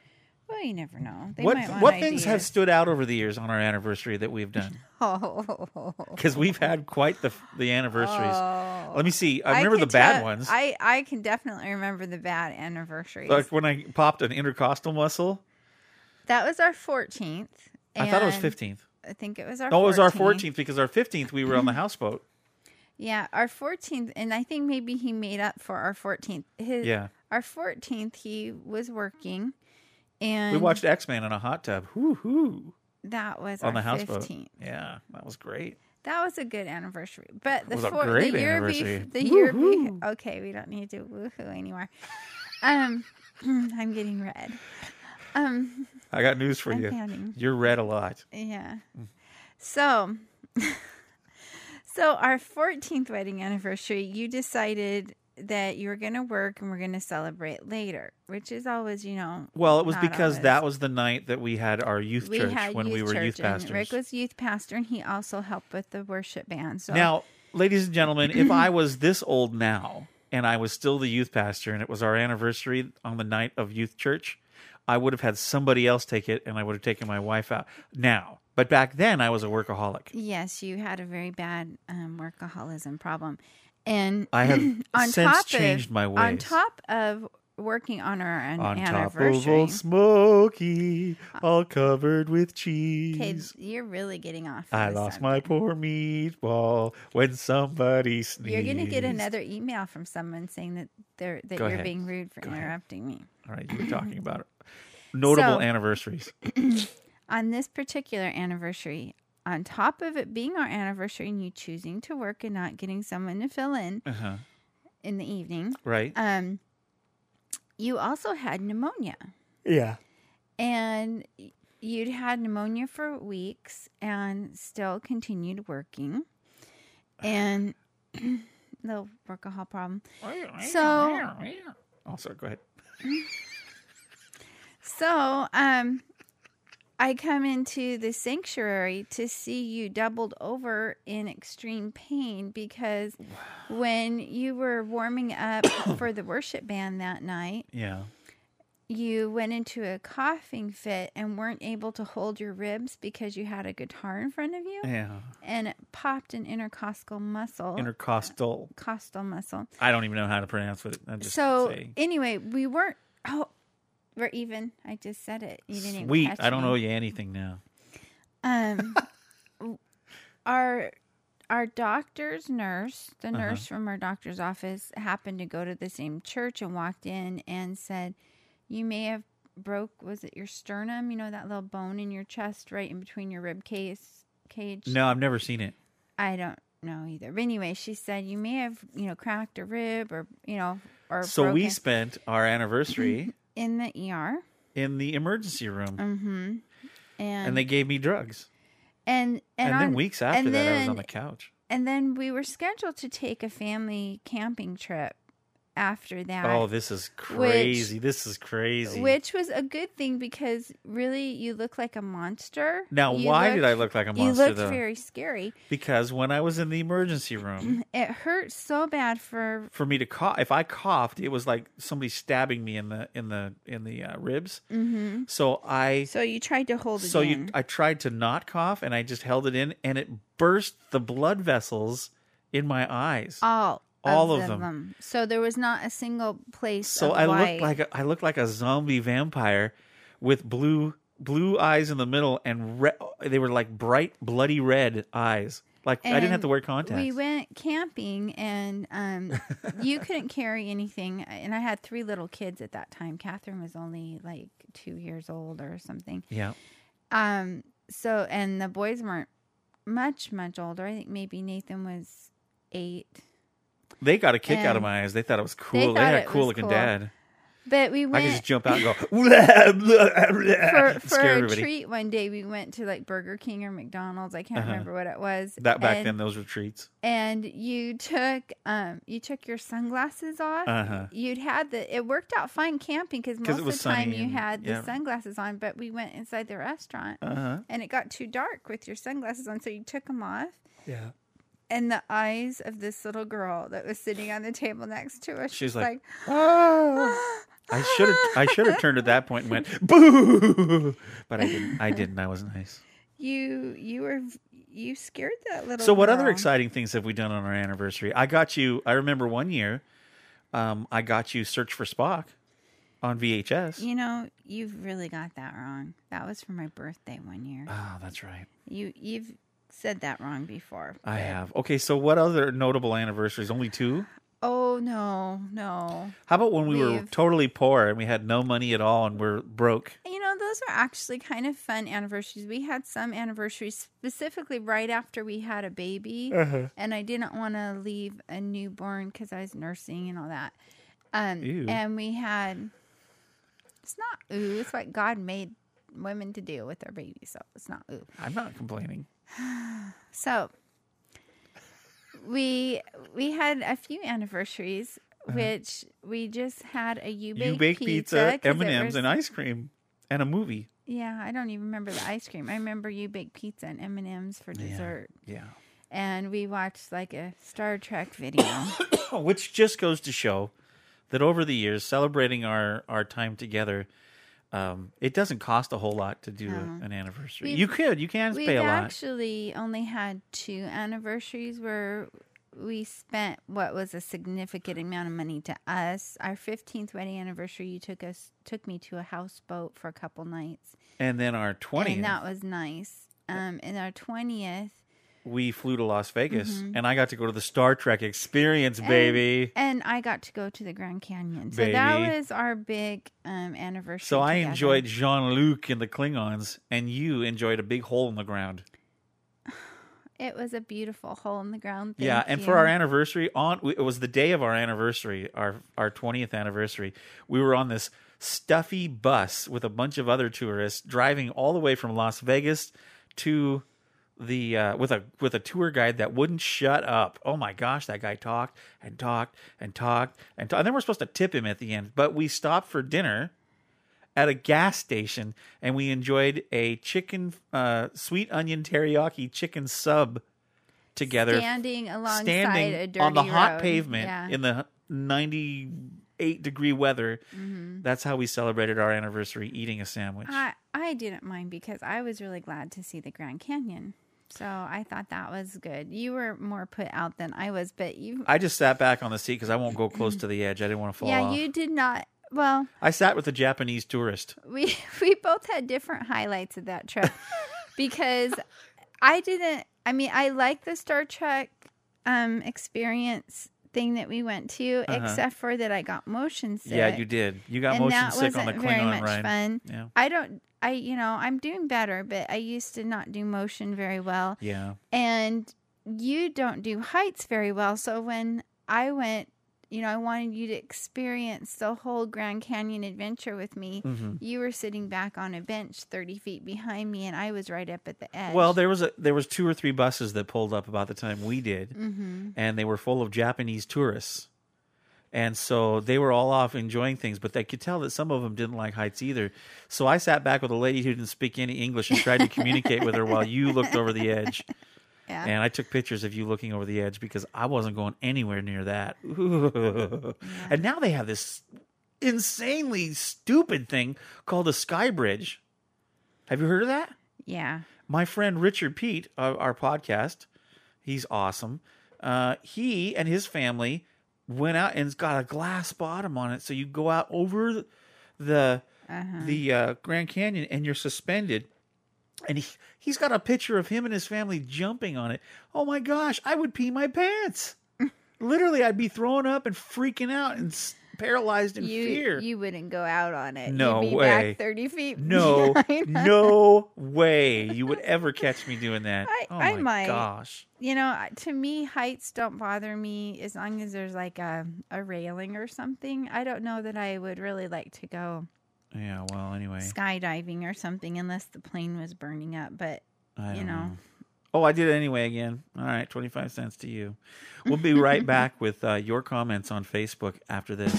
Well, you never know. They what might want what things have ideas. stood out over the years on our anniversary that we've done? Oh, Because we've had quite the the anniversaries. Oh. Let me see. I remember the can bad tell- ones. I I can definitely remember the bad anniversaries. like when I popped an intercostal muscle. that was our 14th. I thought it was and fifteenth. I think it was our. Oh, it was our 14th. because our fifteenth we were on the houseboat. Yeah, our 14th, and I think maybe he made up for our 14th. His, Yeah. Our 14th, he was working, and We watched X Men in a hot tub. Whoo hoo! that was On our the houseboat. 15th. Yeah, that was great. That was a good anniversary. But the was a four, great the year anniversary. bef- the year be- okay, we don't need to woohoo anymore. Um, I'm getting red. Um, I got news for I'm you. counting. You're red a lot. yeah. So, so our 14th wedding anniversary, you decided that you were going to work and we're going to celebrate later, which is always, you know. Well, it was because always. that was the night that we had our youth we church when we youth were church, youth pastors. Rick was youth pastor, and he also helped with the worship band. So Now, ladies and gentlemen, if I was this old now and I was still the youth pastor and it was our anniversary on the night of youth church, I would have had somebody else take it and I would have taken my wife out. Now, but back then I was a workaholic. Yes, you had a very bad um, workaholism problem, and I have on since top changed of, my On top of working on our an- On top of anniversary, Old Smoky, all covered with cheese. okay, you're really getting off. I lost subject. my poor meatball when somebody sneezed. You're gonna get another email from someone saying that they're that Go you're ahead. being rude for Go ahead. interrupting me. All right, you were talking about it. Notable So- anniversaries. on this particular anniversary, on top of it being our anniversary and you choosing to work and not getting someone to fill in Uh-huh. in the evening, Right? um, you also had pneumonia. yeah. And you'd had pneumonia for weeks and still continued working. And the workahol problem. So Also, go ahead. So, um, I come into the sanctuary to see you doubled over in extreme pain because when you were warming up for the worship band that night, Yeah. you went into a coughing fit and weren't able to hold your ribs because you had a guitar in front of you Yeah. and it popped an intercostal muscle. Intercostal. costal muscle. I don't even know how to pronounce it. So anyway, we weren't. Oh, we're even. I just said it. You didn't even Sweet. I don't me. owe you anything now. Um, our our doctor's nurse, the Uh-huh. nurse from our doctor's office, happened to go to the same church and walked in and said, "You may have broke. Was it your sternum? You know that little bone in your chest, right in between your rib case cage." No, I've never seen it. I don't know either. But anyway, she said you may have you know cracked a rib or you know or So we spent our anniversary in the ER. in the emergency room, Mm-hmm. And and they gave me drugs. and And, and, then weeks after that, I was on the couch. And then we were scheduled to take a family camping trip after that. Oh, this is crazy. this is crazy. Which was a good thing because really you look like a monster. Now, You why did I look like a monster? You looked though? very scary. because when I was in the emergency room, It hurt so bad for for me to cough, if I coughed, it was like somebody stabbing me in the in the in the uh, ribs. hmm So I So you tried to hold it so in. you I tried to not cough, and I just held it in, and it burst the blood vessels in my eyes. all all of, of them. So there was not a single place. So I looked like a, I looked like a zombie vampire with blue blue eyes in the middle and re- they were like bright bloody red eyes. Like I didn't have to wear contacts. We went camping and um, you couldn't carry anything. And I had three little kids at that time. Catherine was only like two years old or something. yeah. Um, so, and the boys weren't much, much older. I think maybe Nathan was eight. They got a kick out of my eyes. They thought it was cool. They, thought had a cool looking cool. dad. But we I could just jump out and go blah, blah, blah, for, for a everybody. treat one day. We went to like Burger King or McDonald's. I can't Uh-huh. remember what it was. That back and, then, those were treats. and you took um you took your sunglasses off. Uh-huh. You'd had the it worked out fine camping because most it of the time you and- had the yeah. sunglasses on. But we went inside the restaurant Uh-huh. and it got too dark with your sunglasses on, so you took them off. Yeah. And the eyes of this little girl that was sitting on the table next to us, She's she's like, oh. I should have I should have turned at that point and went boo, but I didn't. I didn't. I was nice. you you were you scared that little. So, what other exciting things have we done on our anniversary? I got you. I remember one year, um, I got you Search for Spock on VHS. You know, you've really got that wrong. That was for my birthday one year. Oh, that's right. You you've said that wrong before. I have. Okay, so what other notable anniversaries? Only two. Oh no, no. How about when we were We've- totally poor and we had no money at all and we're broke? You know, those are actually kind of fun anniversaries. We had some anniversaries specifically right after we had a baby, Uh-huh. and I didn't want to leave a newborn because I was nursing and all that. Um, Ew. and we had. It's not ooh. It's what God made women to do with their babies, so it's not ooh. I'm not complaining. So we we had a few anniversaries, which we just had a you Uh-huh. You baked baked pizza, M and M's, and ice cream, and a movie. Yeah, I don't even remember the ice cream. I remember you baked pizza and M and M's for dessert, Yeah. and we watched like a Star Trek video. Which just goes to show that over the years, celebrating our our time together, um, it doesn't cost a whole lot to do a- No. an anniversary. We've- you could, you can pay a lot. We actually only had two anniversaries where we spent what was a significant amount of money to us. Our 15th wedding anniversary, you took us took me to a houseboat for a couple nights. And then our twentieth, And that was nice. Um, and our 20th, we flew to Las Vegas, Mhm. and I got to go to the Star Trek experience, baby. And, I got to go to the Grand Canyon. So that was our big um, anniversary. So I together. enjoyed Jean Luc and the Klingons, and you enjoyed a big hole in the ground. It was a beautiful hole in the ground. yeah, and you. for our anniversary, on it was the day of our anniversary, our our twentieth anniversary. We were on this stuffy bus with a bunch of other tourists driving all the way from Las Vegas to the uh, with a with a tour guide that wouldn't shut up. Oh my gosh, that guy talked and talked and talked and talked. And then we're supposed to tip him at the end, but we stopped for dinner. at a gas station, and we enjoyed a chicken, uh, sweet onion teriyaki chicken sub together, Standing alongside standing a dirty on the hot pavement Yeah. in the ninety-eight degree weather. Mhm. That's how we celebrated our anniversary, eating a sandwich. I I didn't mind because I was really glad to see the Grand Canyon. So I thought that was good. You were more put out than I was, but you I just sat back on the seat because I won't go close to the edge. I didn't want to fall Yeah, off. you did not well, I sat with a Japanese tourist. we we both had different highlights of that trip because I didn't I mean I like the Star Trek um experience thing that we went to Uh-huh. except for that I got motion sick. Yeah, you did. You got and motion sick on the wasn't very much ride. fun. Yeah. I don't I you know, I'm doing better, but I used to not do motion very well. Yeah. And you don't do heights very well. So when I went, you know, I wanted you to experience the whole Grand Canyon adventure with me. Mhm. You were sitting back on a bench 30 feet behind me, and I was right up at the edge. Well, there was a there was two or three buses that pulled up about the time we did, Mhm. and they were full of Japanese tourists, and so they were all off enjoying things. But they could tell that some of them didn't like heights either. So I sat back with a lady who didn't speak any English and tried to communicate with her while you looked over the edge. Yeah. And I took pictures of you looking over the edge because I wasn't going anywhere near that. And now they have this insanely stupid thing called a sky bridge. Have you heard of that? yeah. my friend Richard Pete, uh, our podcast, he's awesome. Uh, he and his family went out and it's got a glass bottom on it, so you go out over the Uh-huh. the uh, Grand Canyon and you're suspended. And he he's got a picture of him and his family jumping on it. Oh my gosh, I would pee my pants. Literally, I'd be throwing up and freaking out and s- paralyzed in you, fear. You wouldn't go out on it. No You'd be way. back 30 feet. No, no way you would ever catch me doing that. I- oh I my might. gosh. You know, to me, heights don't bother me as long as there's like a, a railing or something. I don't know that I would really like to go Yeah, well, anyway. skydiving or something unless the plane was burning up. But, you don't know, Oh, I did it anyway again. All right, 25 cents to you. We'll be right back with uh, your comments on Facebook after this.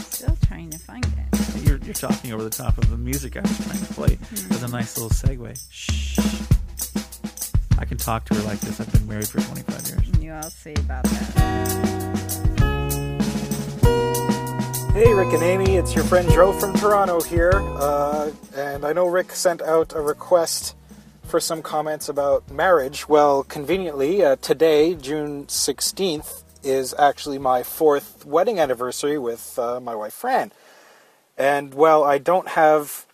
still trying to find it. You're, you're talking over the top of the music I was trying to play. That's a nice little segue. Shh. I can talk to her like this. I've been married for 25 years. You all see about that. Hey, Rick and Amy, it's your friend Joe from Toronto here. Uh, and I know Rick sent out a request for some comments about marriage. Well, conveniently, uh, today, June 16th, is actually my fourth wedding anniversary with uh, my wife Fran. And while I don't have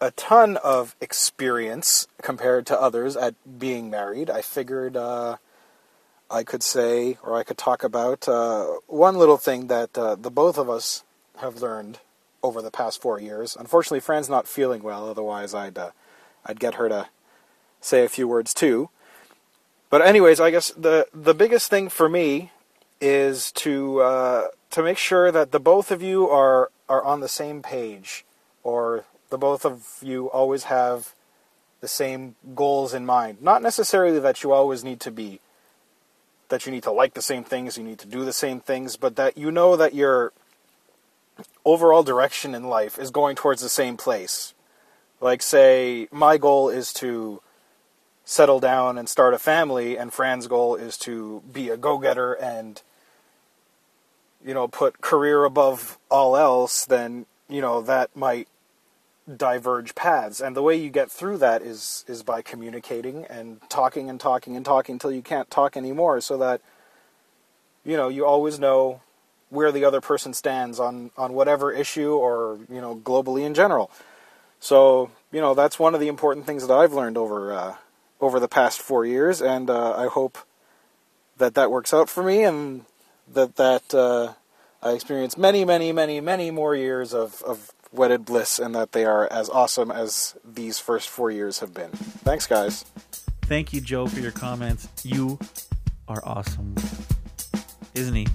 a ton of experience compared to others at being married, I figured uh, I could say or I could talk about uh, one little thing that uh, the both of us have learned over the past four years. Unfortunately, Fran's not feeling well. Otherwise, I'd uh, I'd get her to say a few words too. But anyways, I guess the the biggest thing for me is to uh, to make sure that the both of you are are on the same page, or the both of you always have the same goals in mind. Not necessarily that you always need to be that you need to like the same things, you need to do the same things, but that you know that your overall direction in life is going towards the same place. Like, say, my goal is to settle down and start a family, and Fran's goal is to be a go getter and, you know, put career above all else, then, you know, that might diverge paths. And the way you get through that is, is by communicating and talking and talking and talking until you can't talk anymore, so that, you know, you always know where the other person stands on, on whatever issue or, you know, globally in general. So, you know, that's one of the important things that I've learned over uh, over the past four years, and uh, I hope that that works out for me, and that that uh, I experience many, many, many, many more years of, of wedded bliss, and that they are as awesome as these first four years have been. Thanks, guys. Thank you, Joe, for your comments. You are awesome. Isn't he?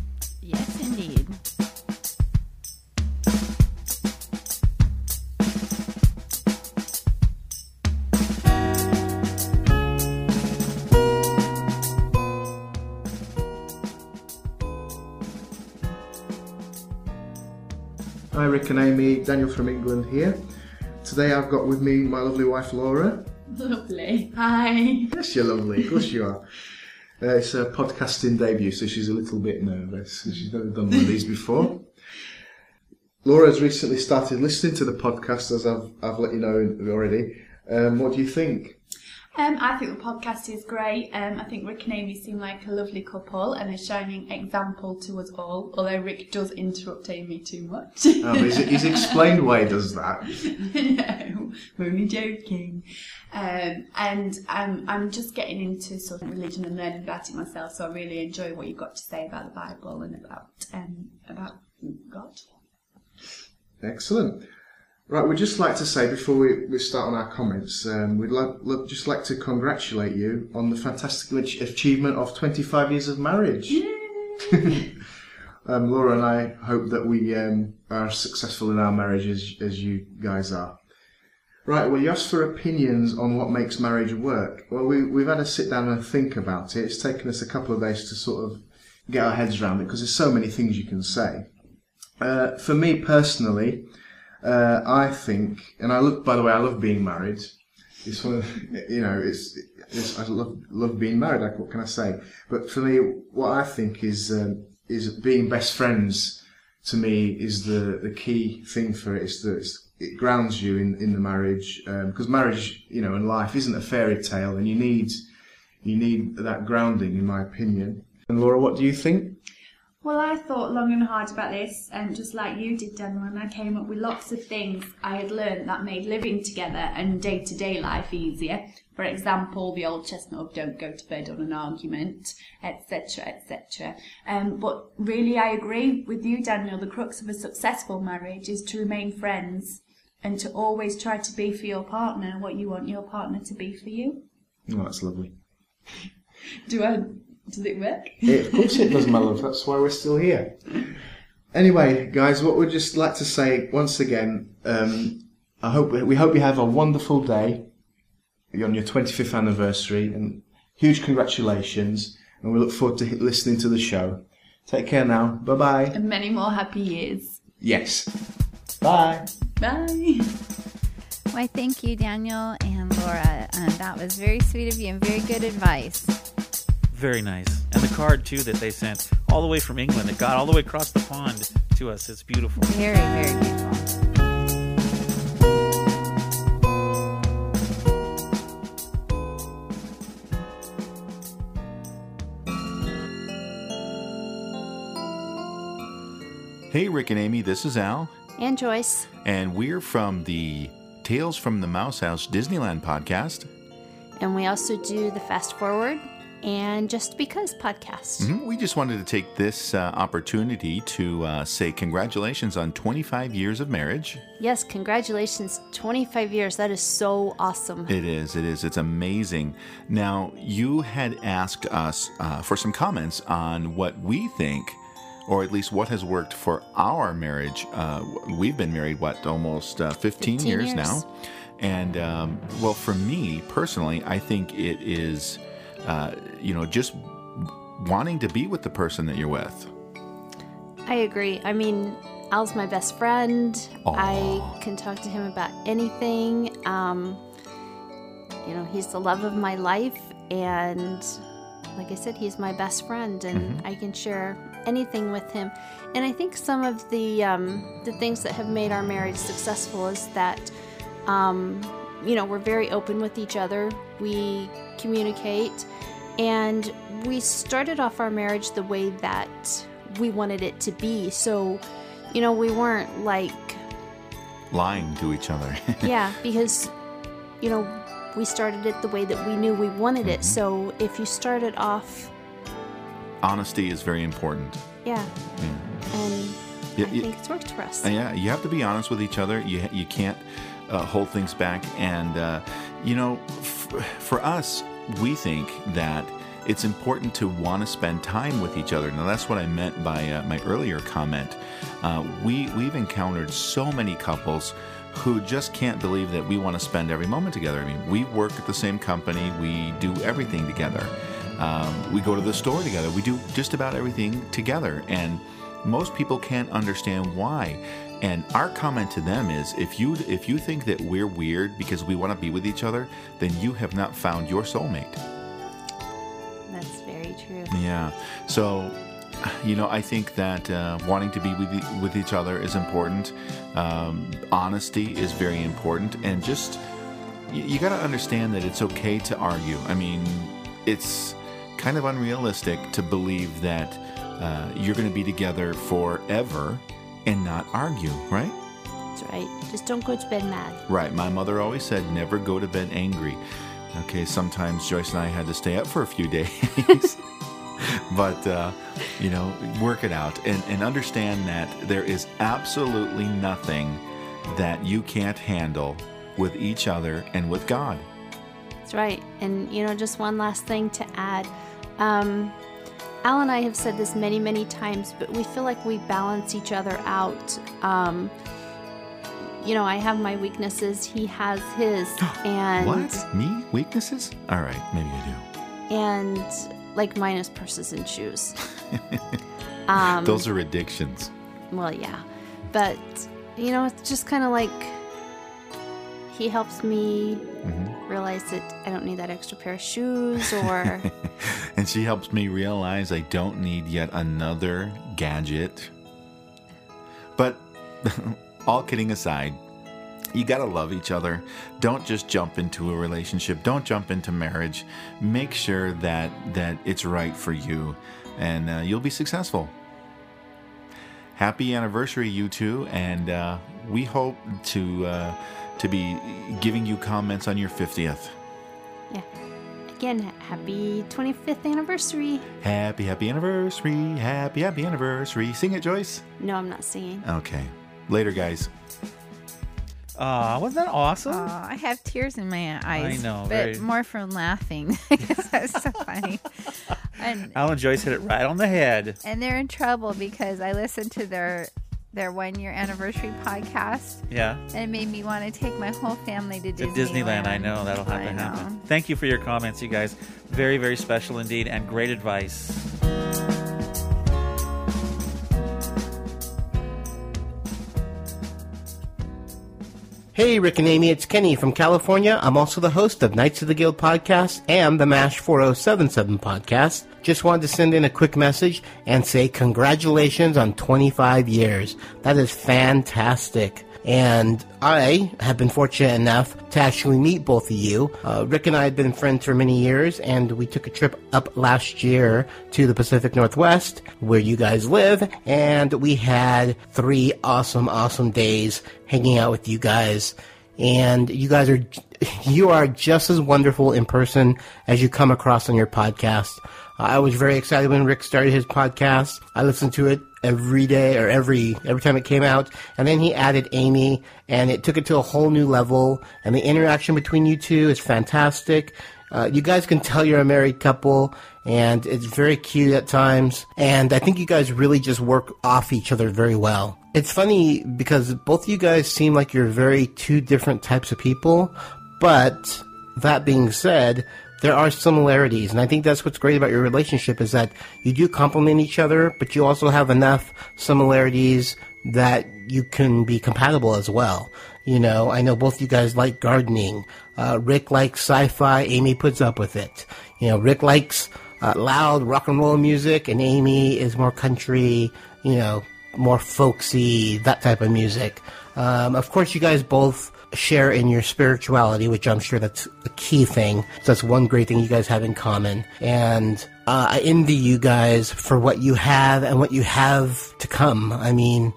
Hi, Rick and Amy. Daniel from England here. Today I've got with me my lovely wife Laura. Lovely. Hi. Yes, you're lovely. Of course you are. Uh, it's a podcasting debut, so she's a little bit nervous. She's never done one of these before. Laura has recently started listening to the podcast, as I've, I've let you know already. Um, what do you think? Um, I think the podcast is great. Um, I think Rick and Amy seem like a lovely couple and a shining example to us all. Although Rick does interrupt Amy too much. Um, he's, he's explained why he does that. no, we're only joking. Um, and um, I'm just getting into sort of religion and learning about it myself. So I really enjoy what you've got to say about the Bible and about um, about God. Excellent. Right, we'd just like to say before we, we start on our comments, um, we'd like, look, just like to congratulate you on the fantastic ach- achievement of 25 years of marriage. um, Laura and I hope that we um, are successful in our marriage as, as you guys are. Right, well, you asked for opinions on what makes marriage work. Well, we, we've had to sit down and think about it. It's taken us a couple of days to sort of get our heads around it because there's so many things you can say. Uh, for me personally, uh, I think, and I look. By the way, I love being married. It's one of, you know, it's, it's I love love being married. Like, what can I say? But for me, what I think is um, is being best friends. To me, is the the key thing for it. Is that it's, it grounds you in in the marriage because marriage, you know, and life isn't a fairy tale, and you need you need that grounding, in my opinion. And Laura, what do you think? Well, I thought long and hard about this, and just like you did, Daniel, and I came up with lots of things I had learned that made living together and day to day life easier. For example, the old chestnut of don't go to bed on an argument, etc., etc. Um, but really, I agree with you, Daniel. The crux of a successful marriage is to remain friends and to always try to be for your partner what you want your partner to be for you. Oh, that's lovely. Do I? Does it work? It, of course it does, my love. That's why we're still here. Anyway, guys, what we'd just like to say once again, um, I hope we hope you have a wonderful day on your 25th anniversary, and huge congratulations. And we look forward to listening to the show. Take care now. Bye bye. And many more happy years. Yes. Bye. Bye. Why, thank you, Daniel and Laura. Uh, that was very sweet of you and very good advice. Very nice. And the card, too, that they sent all the way from England. It got all the way across the pond to us. It's beautiful. Very, very beautiful. Hey, Rick and Amy, this is Al, And Joyce. and we're from the Tales from the Mouse House Disneyland podcast. And we also do the Fast Forward and Just Because podcast. Mhm. We just wanted to take this uh, opportunity to uh, say congratulations on 25 years of marriage. Yes, congratulations. 25 years. That is so awesome. It is, it is, it's amazing. Now, you had asked us uh, for some comments on what we think, or at least what has worked for our marriage. Uh, we've been married, what, almost uh, 15, 15 years, years. now? And, um, well, for me personally, I think it is, uh, you know, just wanting to be with the person that you're with. I agree. I mean, Al's my best friend. I can talk to him about anything. Um, you know, he's the love of my life. And like I said, he's my best friend, and I can share anything with him. And I think some of the um, the things that have made our marriage successful is that, um, you know, we're very open with each other. We communicate, and we started off our marriage the way that we wanted it to be. So, you know, we weren't like Lying to each other. yeah, because you know, we started it the way that we knew we wanted it. Mm-hmm. So if you started off, Honesty is very important. yeah, Yeah. and Yeah, I yeah. think it's worked for us. Yeah, you have to be honest with each other. You you can't uh, hold things back. And uh, you know, f- for us, we think that it's important to want to spend time with each other. Now, that's what I meant by uh, my earlier comment. Uh, we we've encountered so many couples who just can't believe that we want to spend every moment together. I mean, we work at the same company. We do everything together. Um, we go to the store together. We do just about everything together. And most people can't understand why. And our comment to them is if you if you think that we're weird because we want to be with each other, then you have not found your soulmate. That's very true. Yeah. So, you know, I think that uh, wanting to be with, with each other is important. Um, honesty is very important. And just, you, you got to understand that it's okay to argue. I mean, it's kind of unrealistic to believe that uh, you're going to be together forever and not argue, right? That's right. Just don't go to bed mad. Right. My mother always said, never go to bed angry. Okay, sometimes Joyce and I had to stay up for a few days. but, uh, you know, work it out and, and understand that there is absolutely nothing that you can't handle with each other and with God. That's right. And, you know, just one last thing to add. Um, Al and I have said this many, many times, but we feel like we balance each other out. Um, you know, I have my weaknesses, he has his, and What? Me? Weaknesses? All right, maybe I do. and like minus purses and shoes. um. Those are addictions. Well, yeah, but you know, it's just kind of like he helps me realize that I don't need that extra pair of shoes, or And she helps me realize I don't need yet another gadget. But all kidding aside, you got to love each other. Don't just jump into a relationship. Don't jump into marriage. Make sure that that it's right for you and uh, you'll be successful. Happy anniversary you two and uh, we hope to uh, to be giving you comments on your 50th. yeah. Again, happy 25th anniversary. Happy happy anniversary. Happy happy anniversary. Sing it, Joyce. No, I'm not singing. Okay. Later, guys. Aw, wasn't that awesome? Aw, I have tears in my eyes. I know, but very- more from laughing because that's so funny. And Al and Joyce hit it right on the head. and they're in trouble because I listened to their their one year anniversary podcast. Yeah. And it made me want to take my whole family to To Disneyland. Disneyland, I know that'll have I to know. happen. Thank you for your comments, you guys. Very, very special indeed, and great advice. Hey, Rick and Amy, it's Kenny from California. I'm also the host of Knights of the Guild podcast and the MASH 4077 podcast. Just wanted to send in a quick message and say congratulations on 25 years. That is fantastic. And I have been fortunate enough to actually meet both of you. Uh, Rick and I have been friends for many years, and we took a trip up last year to the Pacific Northwest, where you guys live, and we had three awesome, awesome days hanging out with you guys. And you guys are, you are just as wonderful in person as you come across on your podcast. I was very excited when Rick started his podcast. I listened to it every day or every every time it came out, and then he added Amy, and it took it to a whole new level. And the interaction between you two is fantastic. Uh, you guys can tell you're a married couple, and it's very cute at times. And I think you guys really just work off each other very well. It's funny because both of you guys seem like you're very two different types of people, but that being said, there are similarities, and I think that's what's great about your relationship is that you do complement each other, but you also have enough similarities that you can be compatible as well. You know, I know both you guys like gardening. Uh, Rick likes sci-fi. Amy puts up with it. You know, Rick likes uh, loud rock and roll music, and Amy is more country. You know, more folksy, that type of music. Um, of course, you guys both share in your spirituality, which I'm sure that's a key thing. So that's one great thing you guys have in common. And uh, I envy you guys for what you have and what you have to come. I mean,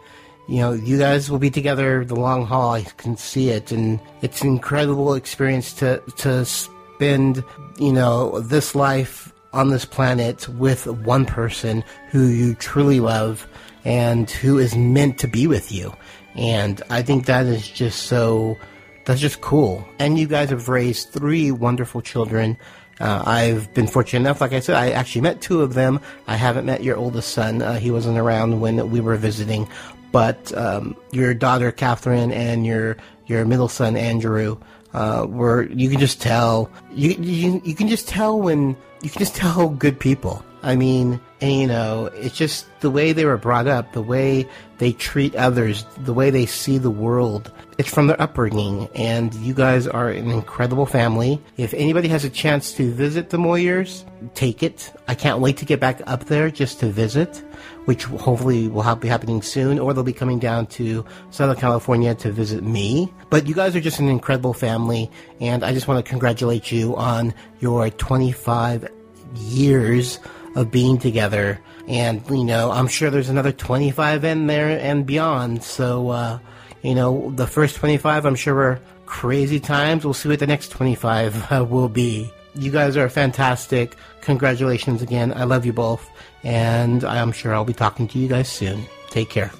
you know, you guys will be together the long haul. I can see it, and it's an incredible experience to to spend, you know, this life on this planet with one person who you truly love and who is meant to be with you. And I think that is just so, that's just cool. And you guys have raised three wonderful children. Uh, I've been fortunate enough, like I said, I actually met two of them. I haven't met your oldest son. Uh, he wasn't around when we were visiting. But um, your daughter, Catherine, and your, your middle son, Andrew, uh, were, you can just tell, you, you, you can just tell when, you can just tell good people. I mean, And, you know, it's just the way they were brought up, the way they treat others, the way they see the world. It's from their upbringing, and you guys are an incredible family. If anybody has a chance to visit the Moyers, take it. I can't wait to get back up there just to visit, which hopefully will be happening soon, or they'll be coming down to Southern California to visit me. But you guys are just an incredible family, and I just want to congratulate you on your 25 years of being together. And, you know, I'm sure there's another 25 in there and beyond. So, uh, you know, the first 25, I'm sure were crazy times. We'll see what the next 25 uh, will be. You guys are fantastic. Congratulations again. I love you both. And I'm sure I'll be talking to you guys soon. Take care.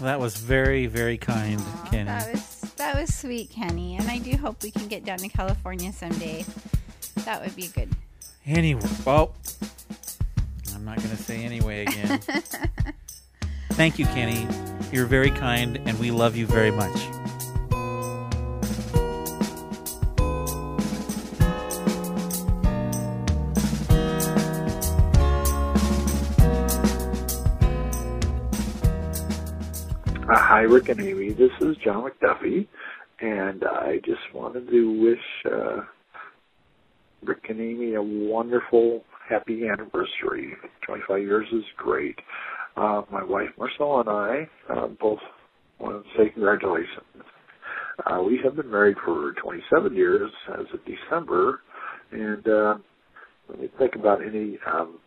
That was very, very kind, Kenny. That was that was sweet, Kenny, and I do hope we can get down to California someday. That would be good. Anyway, well, I'm not going to say anyway again. Thank you, Kenny. You're very kind, and we love you very much. Uh, hi, Rick and Amy. This is John McDuffie, and I just wanted to wish uh, Rick and Amy a wonderful, happy anniversary. 25 years is great. Uh, my wife Marcella and I uh, both want to say congratulations. Uh, we have been married for 27 years as of December, and uh, when you think about any um,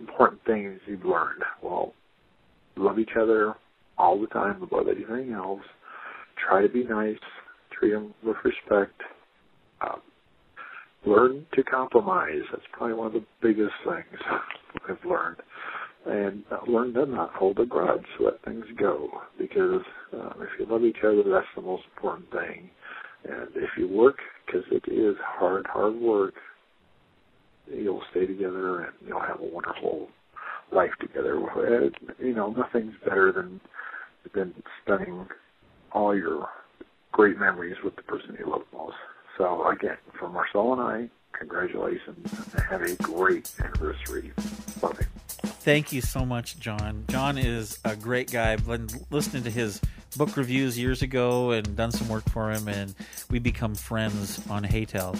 important things you've learned, well, love each other all the time above anything else. Try to be nice. Treat them with respect. Um, learn to compromise. That's probably one of the biggest things I've learned. And learn to not hold a grudge. Let things go. Because um, if you love each other, that's the most important thing. And if you work, because it is hard, hard work, you'll stay together and you'll have a wonderful life together. And, you know, nothing's better than than spending all your great memories with the person you love most. So again, for Marcel and I, congratulations and have a great anniversary. Love you. Thank you so much, John. John is a great guy. I've been listening to his book reviews years ago and done some work for him, and we become friends on HeyTell.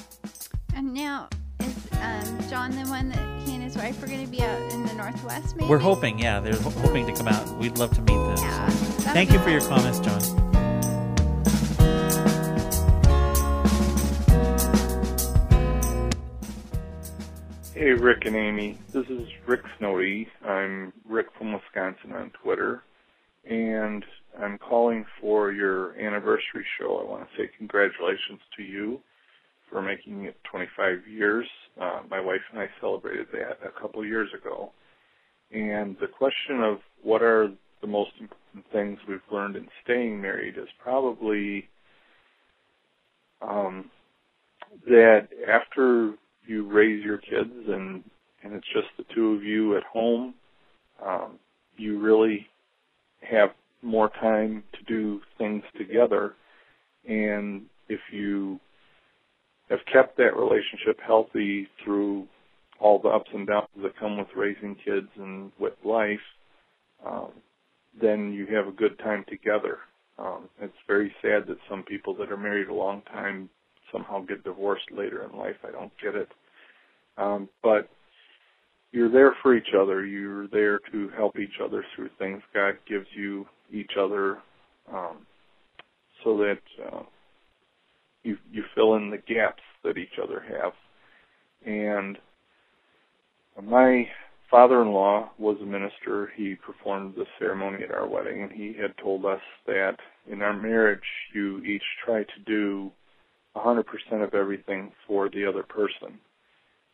And now is um, John the one that he and his wife are going to be out in the Northwest? Maybe We're hoping, yeah, they're ho- hoping to come out. We'd love to meet them. Yeah, so. Thank you for your comments, John. Hey, Rick and Amy. This is Rick Snowdy. I'm Rick from Wisconsin on Twitter. And I'm calling for your anniversary show. I want to say congratulations to you for making it 25 years. Uh, my wife and I celebrated that a couple years ago. And the question of what are the most important things we've learned in staying married is probably um, that after you raise your kids and and it's just the two of you at home, um, you really have more time to do things together. And if you have kept that relationship healthy through all the ups and downs that come with raising kids and with life, um, then you have a good time together. Um, it's very sad that some people that are married a long time somehow get divorced later in life. I don't get it. Um, but you're there for each other. You're there to help each other through things God gives you each other, um, so that uh, you you fill in the gaps that each other have. And my father-in-law was a minister. He performed the ceremony at our wedding, and he had told us that in our marriage, you each try to do 100% of everything for the other person.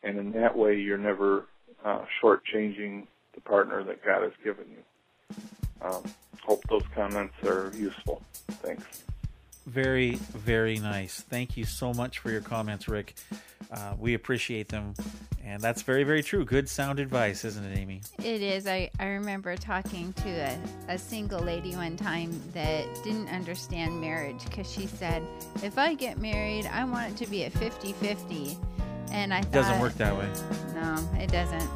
And in that way, you're never uh, shortchanging the partner that God has given you. Um, hope those comments are useful. Thanks. Very, very nice. Thank you so much for your comments, Rick. Uh, we appreciate them. And that's very, very true. Good sound advice, isn't it, Amy? It is. I, I remember talking to a, a single lady one time that didn't understand marriage because she said, if I get married, I want it to be a 50 50. And I thought It doesn't work that way. No, it doesn't.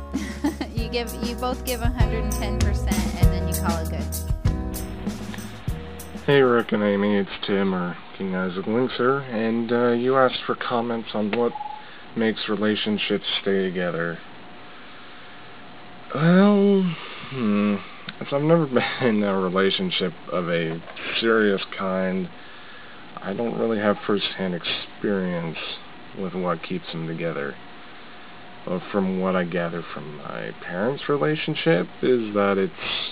you give you both give 110 percent, and then you call it good. Hey Rick and Amy, it's Tim or King Isaac Lynx here, and uh, you asked for comments on what makes relationships stay together. Well, hmm, I've never been in a relationship of a serious kind, I don't really have first-hand experience with what keeps them together. But from what I gather from my parents' relationship is that it's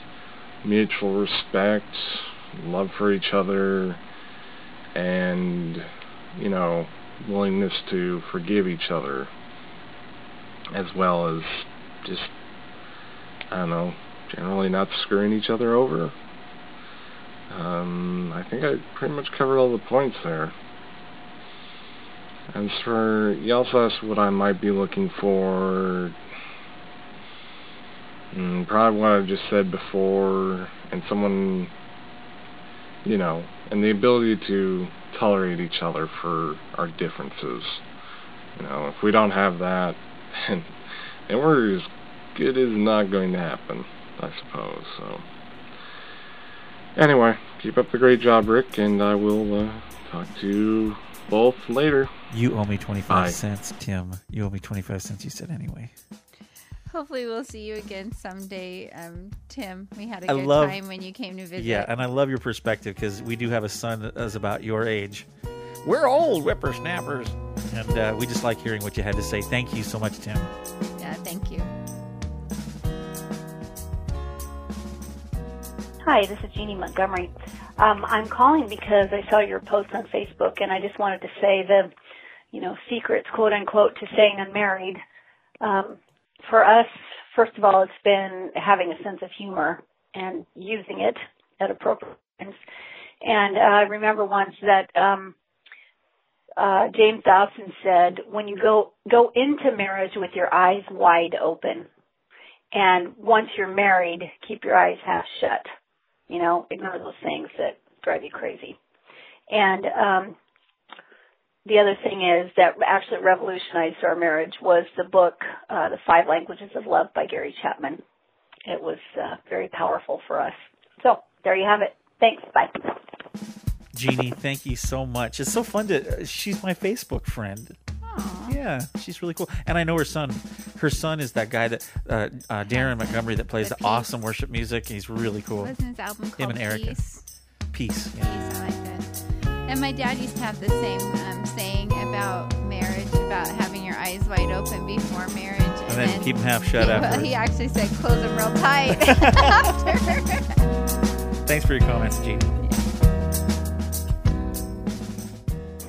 mutual respect, love for each other, and, you know, willingness to forgive each other, as well as just, I don't know, generally not screwing each other over. Um, I think I pretty much covered all the points there. As for, you also asked what I might be looking for. Mm, probably what I just said before, and someone, you know, and the ability to tolerate each other for our differences. You know, if we don't have that, then, then we're as good as not going to happen, I suppose. So, anyway, keep up the great job, Rick, and I will uh, talk to you both later. You owe me 25 Bye. cents, Tim. You owe me 25 cents, you said anyway. Hopefully, we'll see you again someday, um, Tim. We had a I good love- time when you came to visit. Yeah, and I love your perspective because we do have a son that is about your age. We're old whippersnappers. And uh, we just like hearing what you had to say. Thank you so much, Tim. yeah. Thank you. Hi, this is Jeannie Montgomery. Um, I'm calling because I saw your post on Facebook, and I just wanted to say the, you know, secrets, quote unquote, to staying unmarried. Um, for us, first of all, it's been having a sense of humor and using it at appropriate times. And uh, I remember once that um, uh, James Dawson said, "When you go go into marriage with your eyes wide open, and once you're married, keep your eyes half shut." you know, ignore those things that drive you crazy. And um, the other thing is that actually revolutionized our marriage was the book, uh, The Five Languages of Love by Gary Chapman. It was uh, very powerful for us. So there you have it. Thanks. Bye. Jeannie, thank you so much. It's so fun to. She's my Facebook friend. Yeah, she's really cool, and I know her son. Her son is that guy that uh, uh, Darren Montgomery that plays the awesome worship music. He's really cool. Wasn't his album Him called and Erica. Peace? Peace. Yeah. Peace. I like that. And my dad used to have the same um, saying about marriage, about having your eyes wide open before marriage, and, And then them half shut he, afterwards. He actually said close them real tight after. Thanks for your comments, Jeannie.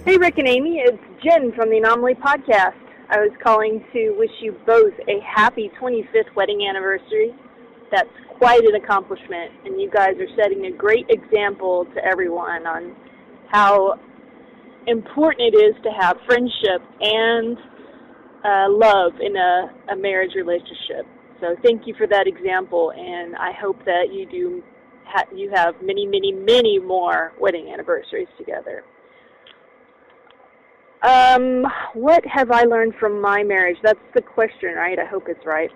Hey, Rick and Amy, it's Jen from the Anomaly Podcast. I was calling to wish you both a happy 25th wedding anniversary. That's quite an accomplishment, and you guys are setting a great example to everyone on how important it is to have friendship and uh, love in a, a marriage relationship. So thank you for that example, and I hope that you do ha- you have many, many, many more wedding anniversaries together. Um, what have I learned from my marriage? That's the question, right? I hope it's right.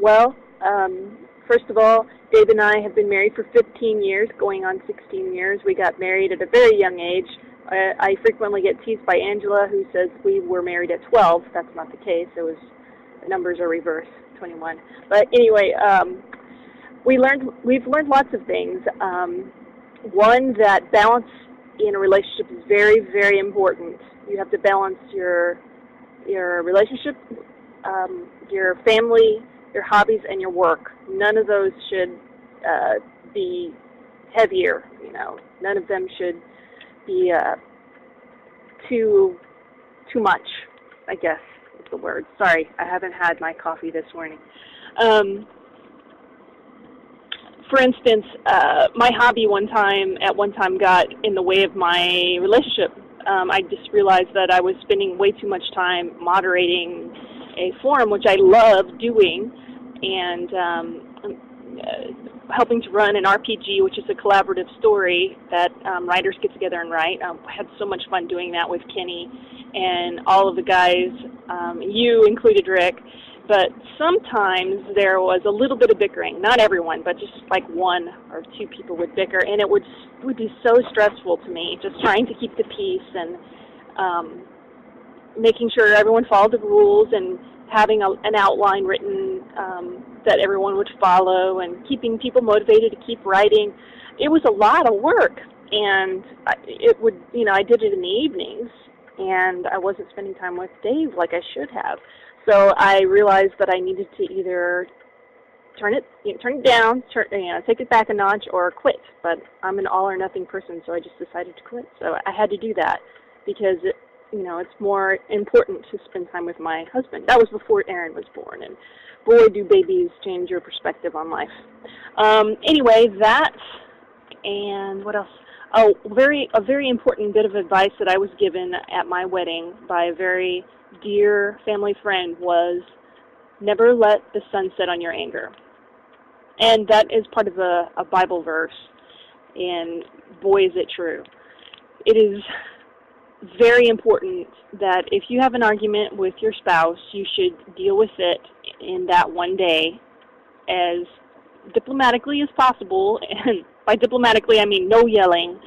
Well, um, first of all, Dave and I have been married for 15 years, going on 16 years. We got married at a very young age. I, I frequently get teased by Angela, who says we were married at 12. That's not the case. It was the numbers are reversed, 21. But anyway, um, we learned we've learned lots of things. Um, one that balance in a relationship is very, very important. You have to balance your your relationship, um, your family, your hobbies, and your work. None of those should uh, be heavier. You know, none of them should be uh, too too much. I guess is the word. Sorry, I haven't had my coffee this morning. Um, for instance, uh, my hobby one time at one time got in the way of my relationship. Um, I just realized that I was spending way too much time moderating a forum, which I love doing, and um, uh, helping to run an RPG, which is a collaborative story that um, writers get together and write. Um, I had so much fun doing that with Kenny and all of the guys, um, you included Rick, but sometimes there was a little bit of bickering. Not everyone, but just like one or two people would bicker, and it would would be so stressful to me, just trying to keep the peace and um, making sure everyone followed the rules and having a, an outline written um, that everyone would follow and keeping people motivated to keep writing. It was a lot of work, and I, it would, you know, I did it in the evenings, and I wasn't spending time with Dave like I should have. So I realized that I needed to either turn it, you know, turn it down, turn, you know, take it back a notch, or quit. But I'm an all or nothing person, so I just decided to quit. So I had to do that because you know, it's more important to spend time with my husband. That was before Aaron was born, and boy, do babies change your perspective on life. Um, anyway, that and what else? Oh, very a very important bit of advice that I was given at my wedding by a very dear family friend was never let the sun set on your anger. And that is part of a, a Bible verse, and boy, is it true. It is very important that if you have an argument with your spouse, you should deal with it in that one day as diplomatically as possible. And by diplomatically, I mean no yelling.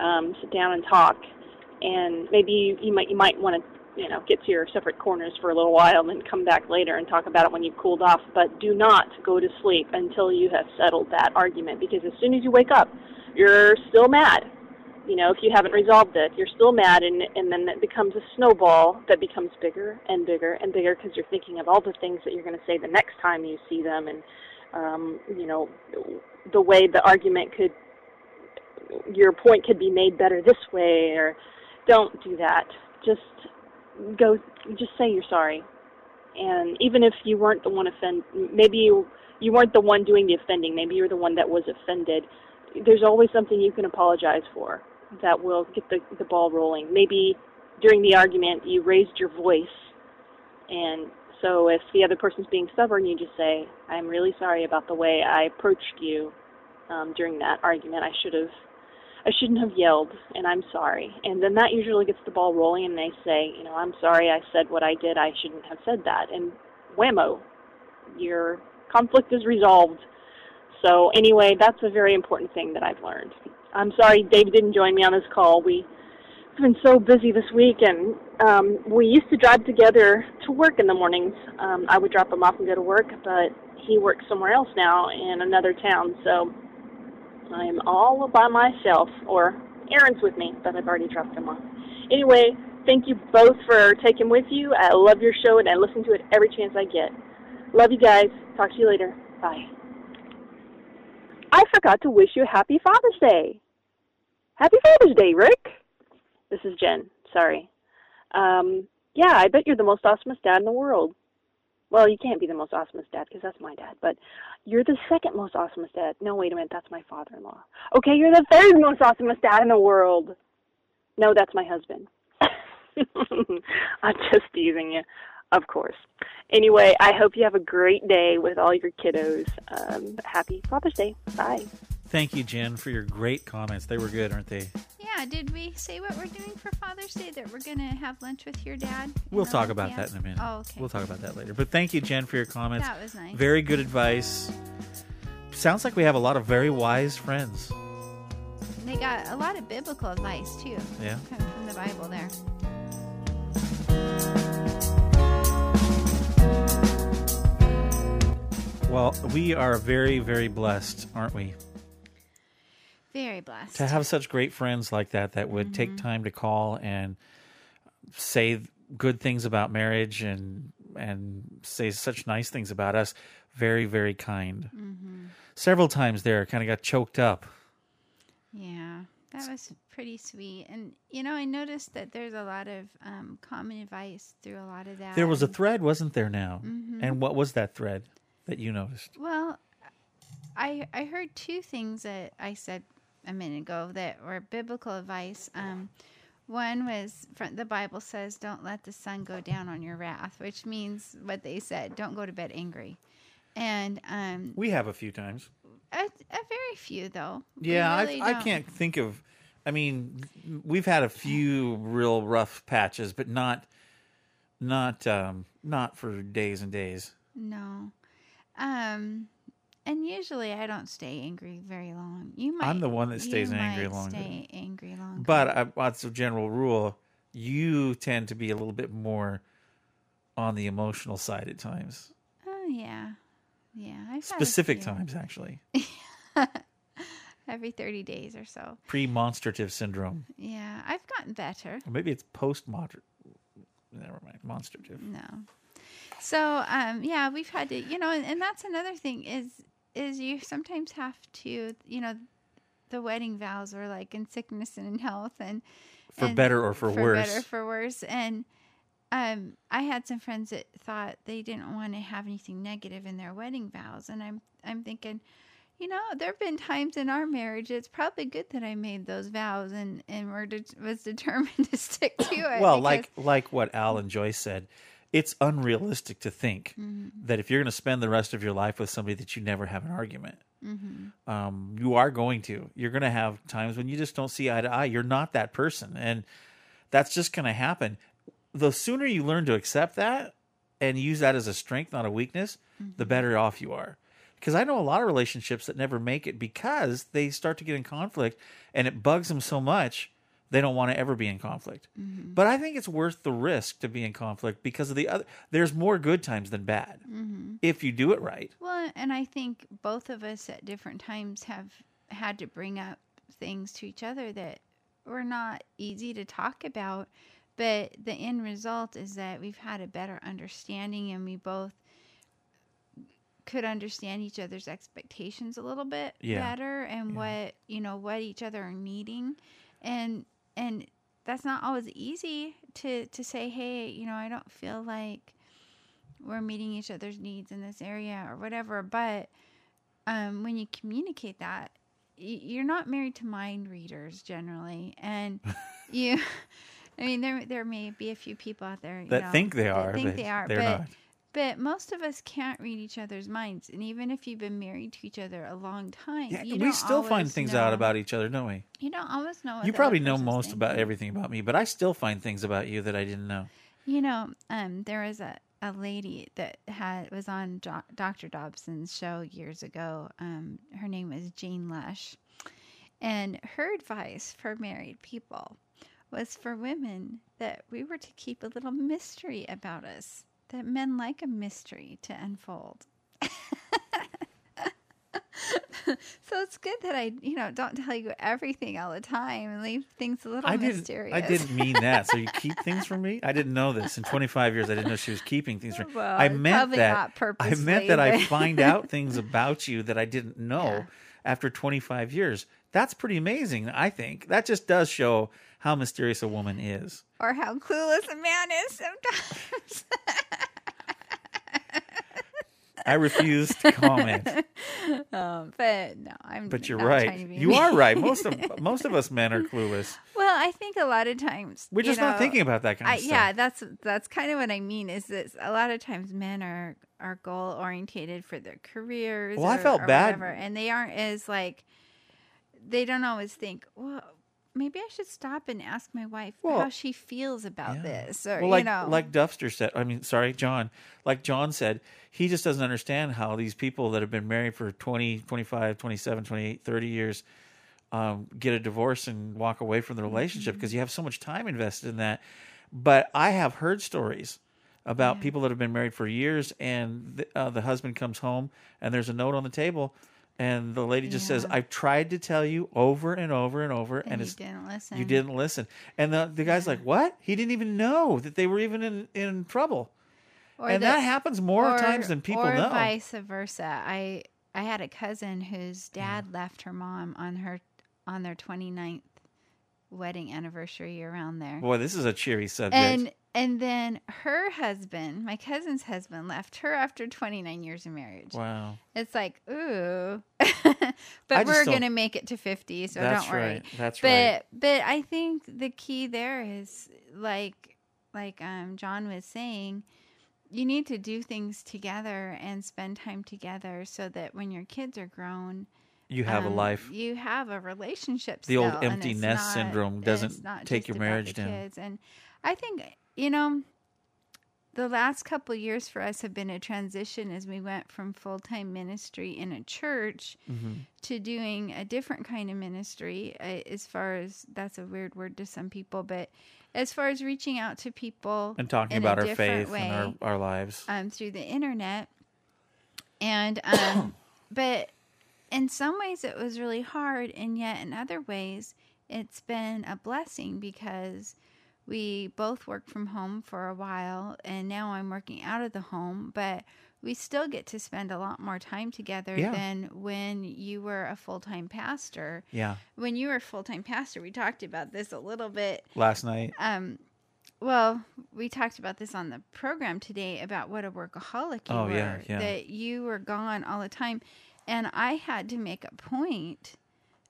Um, sit down and talk, and maybe you might you might want to you know get to your separate corners for a little while and then come back later and talk about it when you've cooled off. But do not go to sleep until you have settled that argument, because as soon as you wake up, you're still mad you know, if you haven't resolved it, you're still mad, and and then it becomes a snowball that becomes bigger and bigger and bigger because you're thinking of all the things that you're going to say the next time you see them, and um, you know, the way the argument could, your point could be made better this way, or don't do that. Just go, just say you're sorry, and even if you weren't the one offend, maybe you you weren't the one doing the offending, maybe you're the one that was offended. There's always something you can apologize for that will get the, the ball rolling. Maybe during the argument you raised your voice, and so if the other person's being stubborn, you just say, "I'm really sorry about the way I approached you um, during that argument. I should have, I shouldn't have yelled, and I'm sorry." And then that usually gets the ball rolling, and they say, "You know, I'm sorry. I said what I did. I shouldn't have said that." And whammo, your conflict is resolved. So anyway, that's a very important thing that I've learned. I'm sorry Dave didn't join me on this call. We have been so busy this week, and um, we used to drive together to work in the mornings. Um, I would drop him off and go to work, but he works somewhere else now in another town, so I am all by myself, or Aaron's with me, but I've already dropped him off. Anyway, thank you both for taking with you. I love your show, and I listen to it every chance I get. Love you guys. Talk to you later. Bye. I forgot to wish you a happy Father's Day. Happy Father's Day, Rick. This is Jen. Sorry. Um, yeah, I bet you're the most awesomest dad in the world. Well, you can't be the most awesomest dad because that's my dad, but you're the second most awesomest dad. No, wait a minute, that's my father-in-law. Okay, you're the third most awesomest dad in the world. No, that's my husband. I'm just teasing you, of course. Anyway, I hope you have a great day with all your kiddos. Um, happy Father's Day. Bye. Thank you, Jen, for your great comments. They were good, aren't they? Yeah, did we say what we're doing for Father's Day? That we're going to have lunch with your dad? We'll talk about that in a minute. Oh, okay. We'll talk about that later. But thank you, Jen, for your comments. That was nice. Very good advice. Sounds like we have a lot of very wise friends. They got a lot of biblical advice, too. Yeah. Coming from the Bible there. Well, we are very, very blessed, aren't we? Very blessed. To have such great friends like that that would Mm-hmm. take time to call and say good things about marriage and and say such nice things about us. Very, very kind. Mhm. Several times there, kind of got choked up. Yeah, that was pretty sweet. And, you know, I noticed that there's a lot of um, common advice through a lot of that. There was a thread, wasn't there? Now, Mhm. and what was that thread that you noticed? Well, I I heard two things that I said a minute ago that were biblical advice. Um, one was from the Bible says, "Don't let the sun go down on your wrath," which means what they said: don't go to bed angry. And um, We have a few times. a, a very few though. Yeah, really I, I can't think of I mean, we've had a few real rough patches, but not not um not for days and days. No. Um and usually I don't stay angry very long. You might I'm the one that stays angry long. Stay angry longer. But I, that's a general rule. You tend to be a little bit more on the emotional side at times. Oh yeah. Yeah. I've Specific times, actually. Every thirty days or so. Pre-monstrative syndrome. Yeah. I've gotten better. Or maybe it's post-moderate. Never mind. Monstrative. No. So um yeah, we've had to you know, and, and that's another thing is is you sometimes have to you know the wedding vows are like in sickness and in health and For and better or for worse. better for worse and um I had some friends that thought they didn't want to have anything negative in their wedding vows and I'm I'm thinking you know, there have been times in our marriage. It's probably good that I made those vows and and were de- was determined to stick to it. well, like like what Al and Joyce said, it's unrealistic to think Mhm. that if you're going to spend the rest of your life with somebody that you never have an argument, Mhm. um, you are going to. You're going to have times when you just don't see eye to eye. You're not that person, and that's just going to happen. The sooner you learn to accept that and use that as a strength, not a weakness, the better off you are. Because I know a lot of relationships that never make it because they start to get in conflict, and it bugs them so much they don't want to ever be in conflict. Mhm. But I think it's worth the risk to be in conflict because of the other. There's more good times than bad Mhm. if you do it right. Well, and I think both of us at different times have had to bring up things to each other that were not easy to talk about. But the end result is that we've had a better understanding and we both could understand each other's expectations a little bit Yeah. better and what, you know, what each other are needing. And and that's not always easy to to say, "Hey, you know, I don't feel like we're meeting each other's needs in this area or whatever. But um, when you communicate that, you're not married to mind readers generally, and you. I mean, there there may be a few people out there you That know, think they are, think but they are, they're but not. But most of us can't read each other's minds, and even if you've been married to each other a long time, Yeah, we still find things know- out about each other, don't we? You don't always know. You probably know most about everything about me, but I still find things about you that I didn't know. You know, um, there was a, a lady that had was on Do- Dr. Dobson's show years ago. Um, her name was Jane Lush, and her advice for married people was for women that we were to keep a little mystery about us. That men like a mystery to unfold. so it's good that I, you know, don't tell you everything all the time and leave things a little I mysterious. I didn't mean that. So you keep things from me? I didn't know this. In 25 years, I didn't know she was keeping things from me. Well, I meant that. I meant that I find out things about you that I didn't know after 25 years. That's pretty amazing. I think that just does show how mysterious a woman is. or how clueless a man is sometimes. I refuse to comment. um, but no, I'm. But you're right. to be You are right. Most of most of us men are clueless. Well, I think a lot of times We're just not thinking about that kind of I, stuff. Yeah, that's that's kind of what I mean. Is that a lot of times men are are goal orientated for their careers. Well, I felt or bad. whatever, and they aren't as like. They don't always think. Well, maybe I should stop and ask my wife Well, how she feels about this, or well, like you know, like Dufster said. I mean, sorry, John. Like John said, he just doesn't understand how these people that have been married for 20, 25, 27, 28, 30 years um, get a divorce and walk away from the relationship Mm-hmm. because you have so much time invested in that. But I have heard stories about people that have been married for years and the, uh, the husband comes home and there's a note on the table and the lady just says, "I've tried to tell you over and over and over, and, And you it's didn't listen." You didn't listen." And the the guy's like, "What? He didn't even know that they were even in in trouble." Or and the- that happens more or- times than people or know. vice versa. I I had a cousin whose dad left her mom on her on their 29th wedding anniversary around there. Boy, this is a cheery subject. and and then her husband, my cousin's husband, left her after 29 years of marriage. wow. It's like, ooh. But we're going to make it to 50, so don't worry. That's right. That's but, right. But I think the key there is like like um John was saying, you need to do things together and spend time together so that when your kids are grown, You have a um, life. You have a relationship. The old still, and empty nest not- syndrome doesn't take your marriage down. Kids. And I think you know, the last couple years for us have been a transition as we went from full time ministry in a church Mhm. to doing a different kind of ministry. uh, As far as that's a weird word to some people, but as far as reaching out to people And talking about our faith way, and our, our lives. um, through the internet. And, um, but in some ways it was really hard. And yet in other ways, it's been a blessing because we both worked from home for a while and now I'm working out of the home, but we still get to spend a lot more time together Yeah. than when you were a full time pastor. Yeah. When you were a full time pastor, we talked about this a little bit Last night. um, well, we talked about this on the program today about what a workaholic you Oh, were. yeah, yeah. That you were gone all the time. And I had to make a point.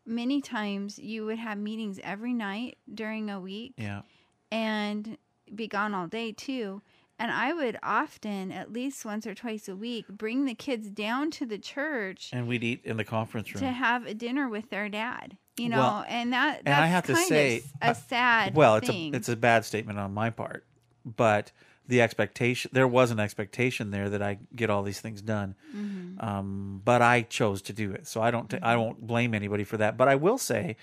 Many times you would have meetings every night during a week Yeah. And be gone all day too. And I would often, at least once or twice a week, bring the kids down to the church And we'd eat in the conference room. to have a dinner with their dad. You know, Well, and that and I have to say, of a uh, sad well, it's thing. a it's a bad statement on my part, but the expectation there was an expectation there that I get all these things done, Mhm. um, but I chose to do it, so I don't I won't blame anybody for that. But I will say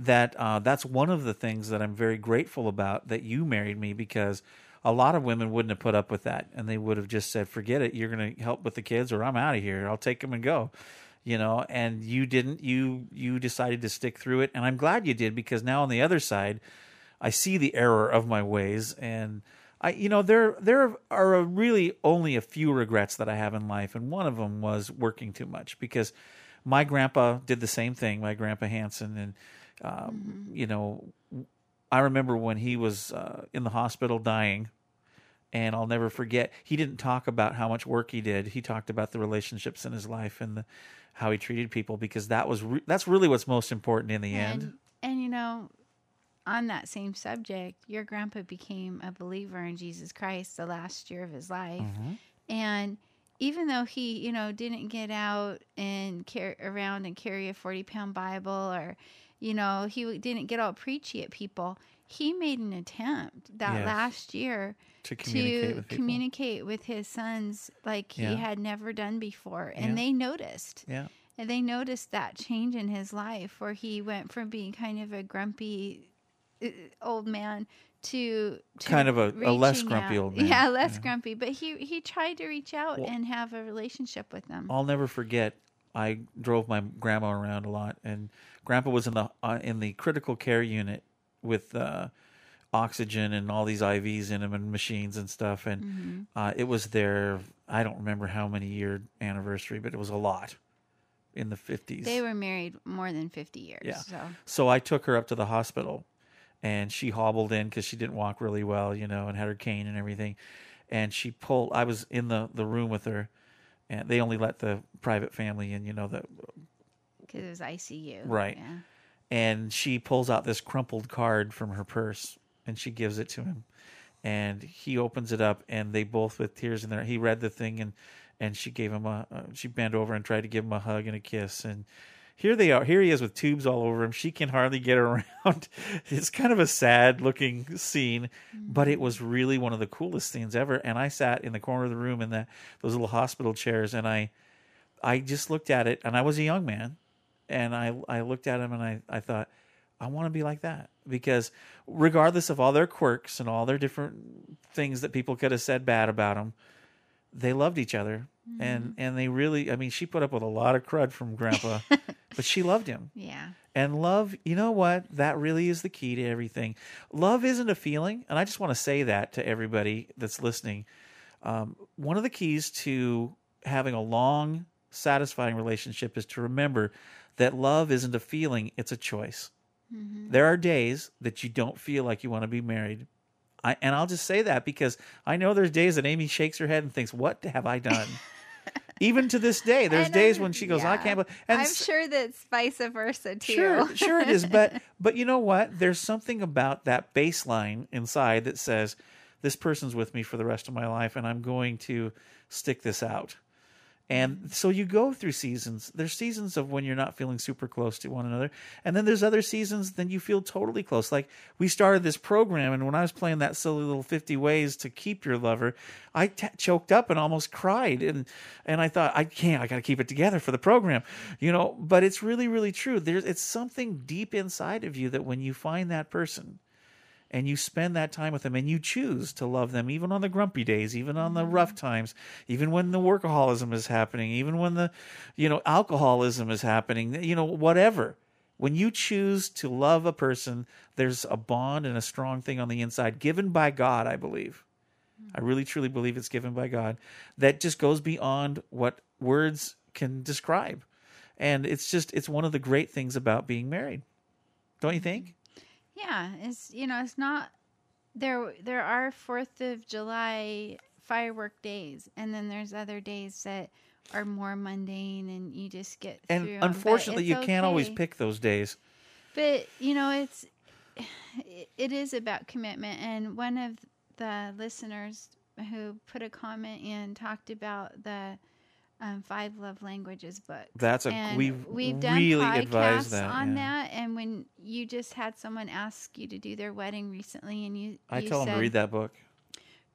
that uh, that's one of the things that I'm very grateful about that you married me because a lot of women wouldn't have put up with that and they would have just said forget it you're going to help with the kids or I'm out of here I'll take them and go you know and you didn't you you decided to stick through it and I'm glad you did because now on the other side I see the error of my ways and I you know there there are really only a few regrets that I have in life and one of them was working too much because my grandpa did the same thing my grandpa Hanson and um, you know I remember when he was uh, in the hospital dying, and I'll never forget. He didn't talk about how much work he did. He talked about the relationships in his life and the, how he treated people because that was re- that's really what's most important in the end. And, and you know, on that same subject, your grandpa became a believer in Jesus Christ the last year of his life. Mhm. And even though he, you know, didn't get out and carry around and carry a 40 pound Bible or, you know, he didn't get all preachy at people, he made an attempt that Yes. last year To communicate to with communicate with his sons like he had never done before. And Yeah. they noticed. Yeah. And they noticed that change in his life where he went from being kind of a grumpy uh, old man to, to Kind of a- a less grumpy out. old man, Yeah, less yeah. grumpy. But he, he tried to reach out Well- and have a relationship with them. I'll never forget. I drove my grandma around a lot, and Grandpa was in the uh, in the critical care unit with uh, oxygen and all these IVs in him and machines and stuff. And Mhm. uh, it was their I don't remember how many year anniversary, but it was a lot in the fifties. They were married more than 50 years. Yeah. So. So I took her up to the hospital and she hobbled in because she didn't walk really well, you know, and had her cane and everything. And she pulled, I was in the, the room with her and they only let the private family in, you know, the, Because it was ICU. right. Yeah. And she pulls out this crumpled card from her purse and she gives it to him. And he opens it up and they both with tears in their, he read the thing and, and she gave him a, uh, she bent over and tried to give him a hug and a kiss. And here they are. Here he is with tubes all over him. She can hardly get around. It's kind of a sad looking scene, but it was really one of the coolest scenes ever. And I sat in the corner of the room in that those little hospital chairs, and I, I just looked at it, and I was a young man, and I I looked at him and I I thought. I want to be like that because regardless of all their quirks and all their different things that people could have said bad about them, they loved each other and and they really I mean she put up with a lot of crud from grandpa but she loved him. Yeah. And love, you know what? That really is the key to everything. Love isn't a feeling, and I just want to say that to everybody that's listening. Um, one of the keys to having a long, satisfying relationship is to remember that love isn't a feeling; it's a choice. Mm-hmm. There are days that you don't feel like you want to be married. I, and I'll just say that because I know there's days that Amy shakes her head and thinks, "What have I done?" Even to this day, there's And days I'm- when she goes, yeah. "I can't." believe and I'm sure that's vice versa too. Sure, sure it is. But but you know what? There's something about that baseline inside that says this person's with me for the rest of my life, and I'm going to stick this out. And so you go through seasons. There's seasons of when you're not feeling super close to one another. And then there's other seasons then you feel totally close. Like we started this program and when I was playing that silly little 50 ways to keep your lover, I t- choked up and almost cried and and I thought I can't I got to keep it together for the program. You know, but it's really really true. There's it's something deep inside of you that when you find that person and you spend that time with them and you choose to love them even on the grumpy days even on the rough mm-hmm. times even when the workaholism is happening even when the you know alcoholism is happening you know whatever. When you choose to love a person there's a bond and a strong thing on the inside given by god i believe. I mm-hmm. really truly believe it's given by god that just goes beyond what words can describe. And it's just it's one of the great things about being married don't you think mm-hmm. Yeah, it's you know, it's not there there are 4th of July firework days and then there's other days that are more mundane and you just get and through unfortunately you can't always pick those days But you know, it's it- it is about commitment. And one of the listeners who put a comment in talked about the um, Five Love Languages book. That's a- and we've we've done really podcasts that, on yeah. that. And when you just had someone ask you to do their wedding recently, and you i you tell them said, to read that book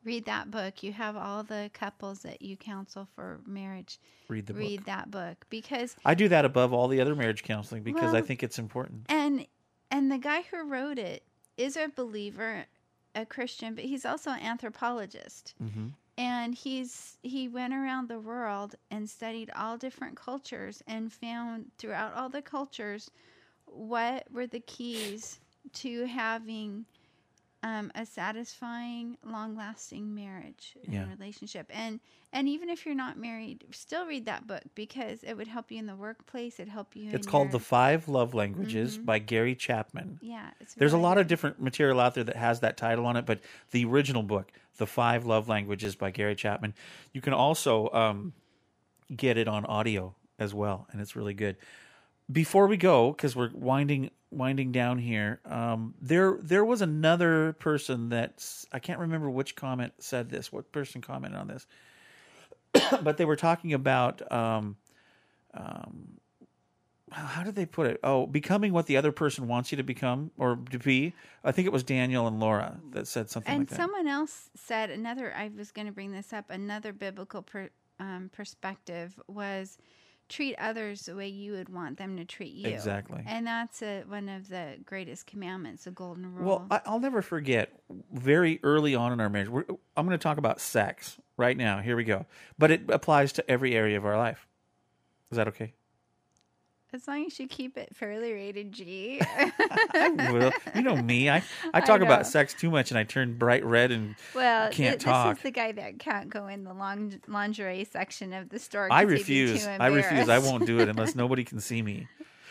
Read that book. You have all the couples that you counsel for marriage. Read the book. Read that book because i do that above all the other marriage counseling because i think it's important and and the guy who wrote it is a believer, a Christian, but he's also an anthropologist. mm-hmm. And he's he went around the world and studied all different cultures and found throughout all the cultures what were the keys to having um, a satisfying, long-lasting marriage and Yeah. relationship. And and even if you're not married, still read that book because it would help you in the workplace. It'd help you. it's called your- the five love languages Mhm. by gary chapman Yeah, it's there's a really lot of different material out there that has that title on it but the original book the five love languages by gary chapman you can also um, get it on audio as well and it's really good before we go because we're winding winding down here um, there there was another person that i can't remember which comment said this what person commented on this but they were talking about um, um, how did they put it? Oh becoming what the other person wants you to become or to be. I think it was daniel and laura that said something and like that. someone else said another i was going to bring this up another biblical per, um, perspective was treat others the way you would want them to treat you Exactly. and that's a, one of the greatest commandments the golden rule Well, I, I'll never forget. Very early on in our marriage, we're, I'm going to talk about sex right now. Here we go. But it applies to every area of our life. Is that okay? As long as you keep it fairly rated G. I well, you know me. I, I I talk know. about sex too much, and I turn bright red and well can't th- talk. this is the guy that can't go in the long- lingerie section of the store I refuse. I refuse. I won't do it unless nobody can see me.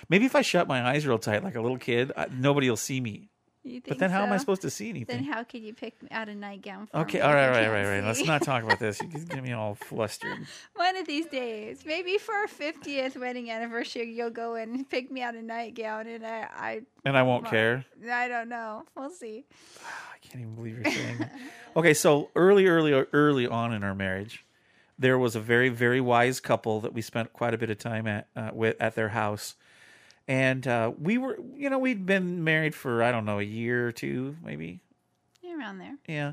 Maybe if I shut my eyes real tight, like a little kid, I, nobody will see me. But then, how am I supposed to see anything? Then how could you pick out a nightgown for Okay, me all right, right, right, right. Let's not talk about this. You just get me all flustered. One of these days, maybe for our fiftieth wedding anniversary, you'll go in and pick me out a nightgown, and I, I And I won't well, care. I don't know. We'll see. I can't even believe you're saying that. Okay, so early, early, early on in our marriage, there was a very, very wise couple that we spent quite a bit of time at uh, with at their house, and uh, we were, you know, we'd been married for I don't know a year or two, maybe, Yeah, around there. yeah,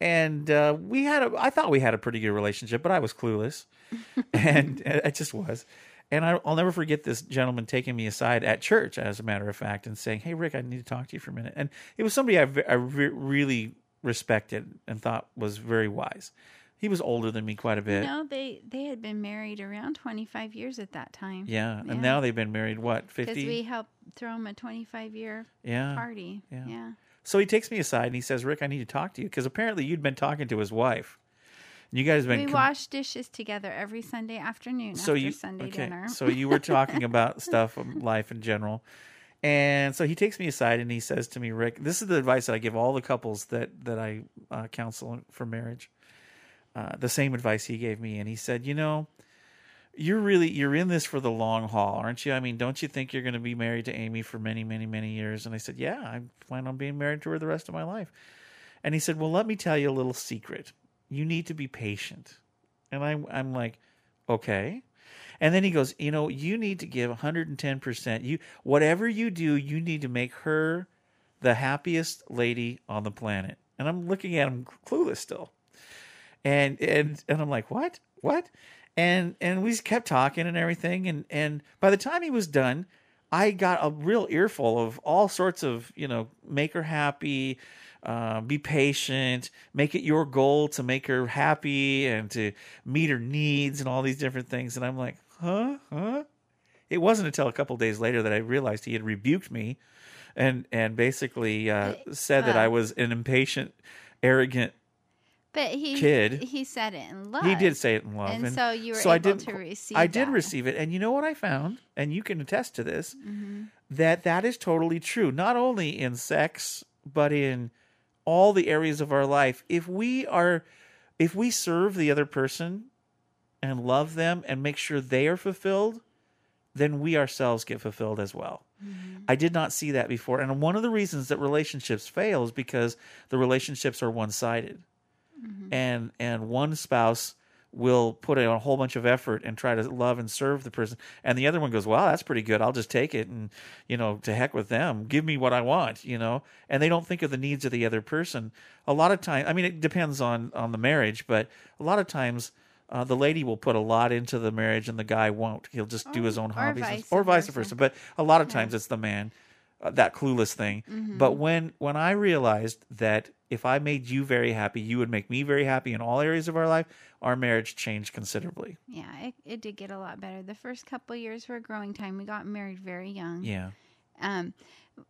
and uh, we had a, I thought we had a pretty good relationship, but I was clueless, and I just was. And I, I'll never forget this gentleman taking me aside at church, as a matter of fact, and saying, "Hey, Rick, I need to talk to you for a minute." And it was somebody I, I re- really respected and thought was very wise. He was older than me quite a bit. No, they they had been married around twenty five years at that time. yeah, and now they've been married what 50. because we helped throw him a twenty five year Yeah, party. yeah. yeah. So he takes me aside and he says, "Rick, I need to talk to you because apparently you'd been talking to his wife. And you guys have been We com- wash dishes together every Sunday afternoon so after you Sunday okay, dinner. so you were talking about stuff of life in general, and so he takes me aside and he says to me, "Rick, this is the advice that I give all the couples that that I uh, counsel for marriage. Uh, the same advice he gave me, and he said, you know." You're really you're in this for the long haul, aren't you? I mean, don't you think you're going to be married to Amy for many, many, many years? And I said, "Yeah, I plan on being married to her the rest of my life." And he said, "Well, let me tell you a little secret. You need to be patient." And I, I'm like, okay. And then he goes, you know, you need to give 110%. You whatever you do, you need to make her the happiest lady on the planet. And I'm looking at him clueless still. And and and I'm like, "What? What?" And and we just kept talking and everything and and by the time he was done, I got a real earful of all sorts of, you know, make her happy, uh, be patient, make it your goal to make her happy and to meet her needs and all these different things. And I'm like, huh, huh. It wasn't until a couple days later that I realized he had rebuked me, and and basically uh, said that uh, I was an impatient, arrogant. But he Kid. he said it in love. He did say it in love, and, so you were so I able did, to receive. It. I did that. receive it, and you know what I found, and you can attest to this Mhm. that that is totally true not only in sex but in all the areas of our life if we are if we serve the other person and love them and make sure they are fulfilled then we ourselves get fulfilled as well i did not see that before and one of the reasons that relationships fail is because the relationships are one-sided and and one spouse will put in a whole bunch of effort and try to love and serve the person. And the other one goes wow that's pretty good. I'll just take it and you know to heck with them. Give me what i want you know? And they don't think of the needs of the other person. A lot of times i mean it depends on on the marriage but a lot of times uh, the lady will put a lot into the marriage and the guy won't. He'll just do his own or hobbies and- vice or vice versa. versa. But a lot of times it's the man uh, that clueless thing Mhm. but when when i realized that if i made you very happy you would make me very happy in all areas of our life our marriage changed considerably Yeah, it, it did get a lot better. The first couple years were a growing time. We got married very young. yeah Um,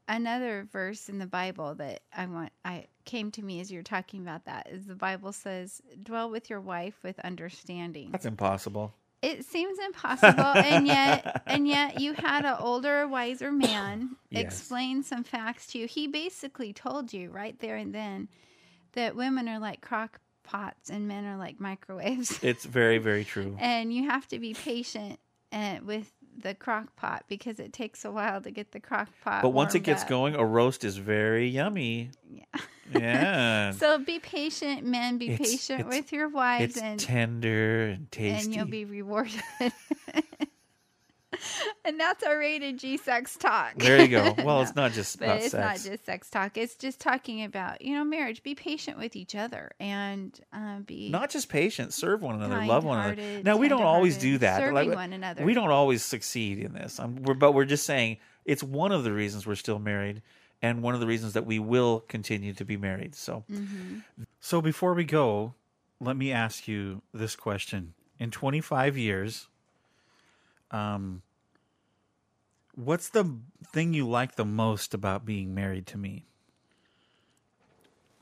another verse in the Bible that I want I came to me as you're talking about that is the Bible says, "Dwell with your wife with understanding." that's impossible It seems impossible, and yet, and yet, you had an older, wiser man Yes. explain some facts to you. He basically told you right there and then that women are like crock pots and men are like microwaves. it's very very true and you have to be patient uh, with the crock pot because it takes a while to get the crock pot. but once it gets up. going a roast is very yummy Yeah. So be patient, men. Be It's- patient it's- with your wives, it's and tender and tasty and you'll be rewarded. and that's our rated G sex talk. There you go. Well, it's not just but it's sex. not just sex talk. It's just talking about you know marriage. Be patient with each other and uh, be not just patient, serve one another, love one another. Now we don't always do that. serving one another. We don't always succeed in this. I'm, we're, but we're just saying it's one of the reasons we're still married, and one of the reasons that we will continue to be married. So, Mhm. so before we go, let me ask you this question: In 25 years, um, what's the thing you like the most about being married to me?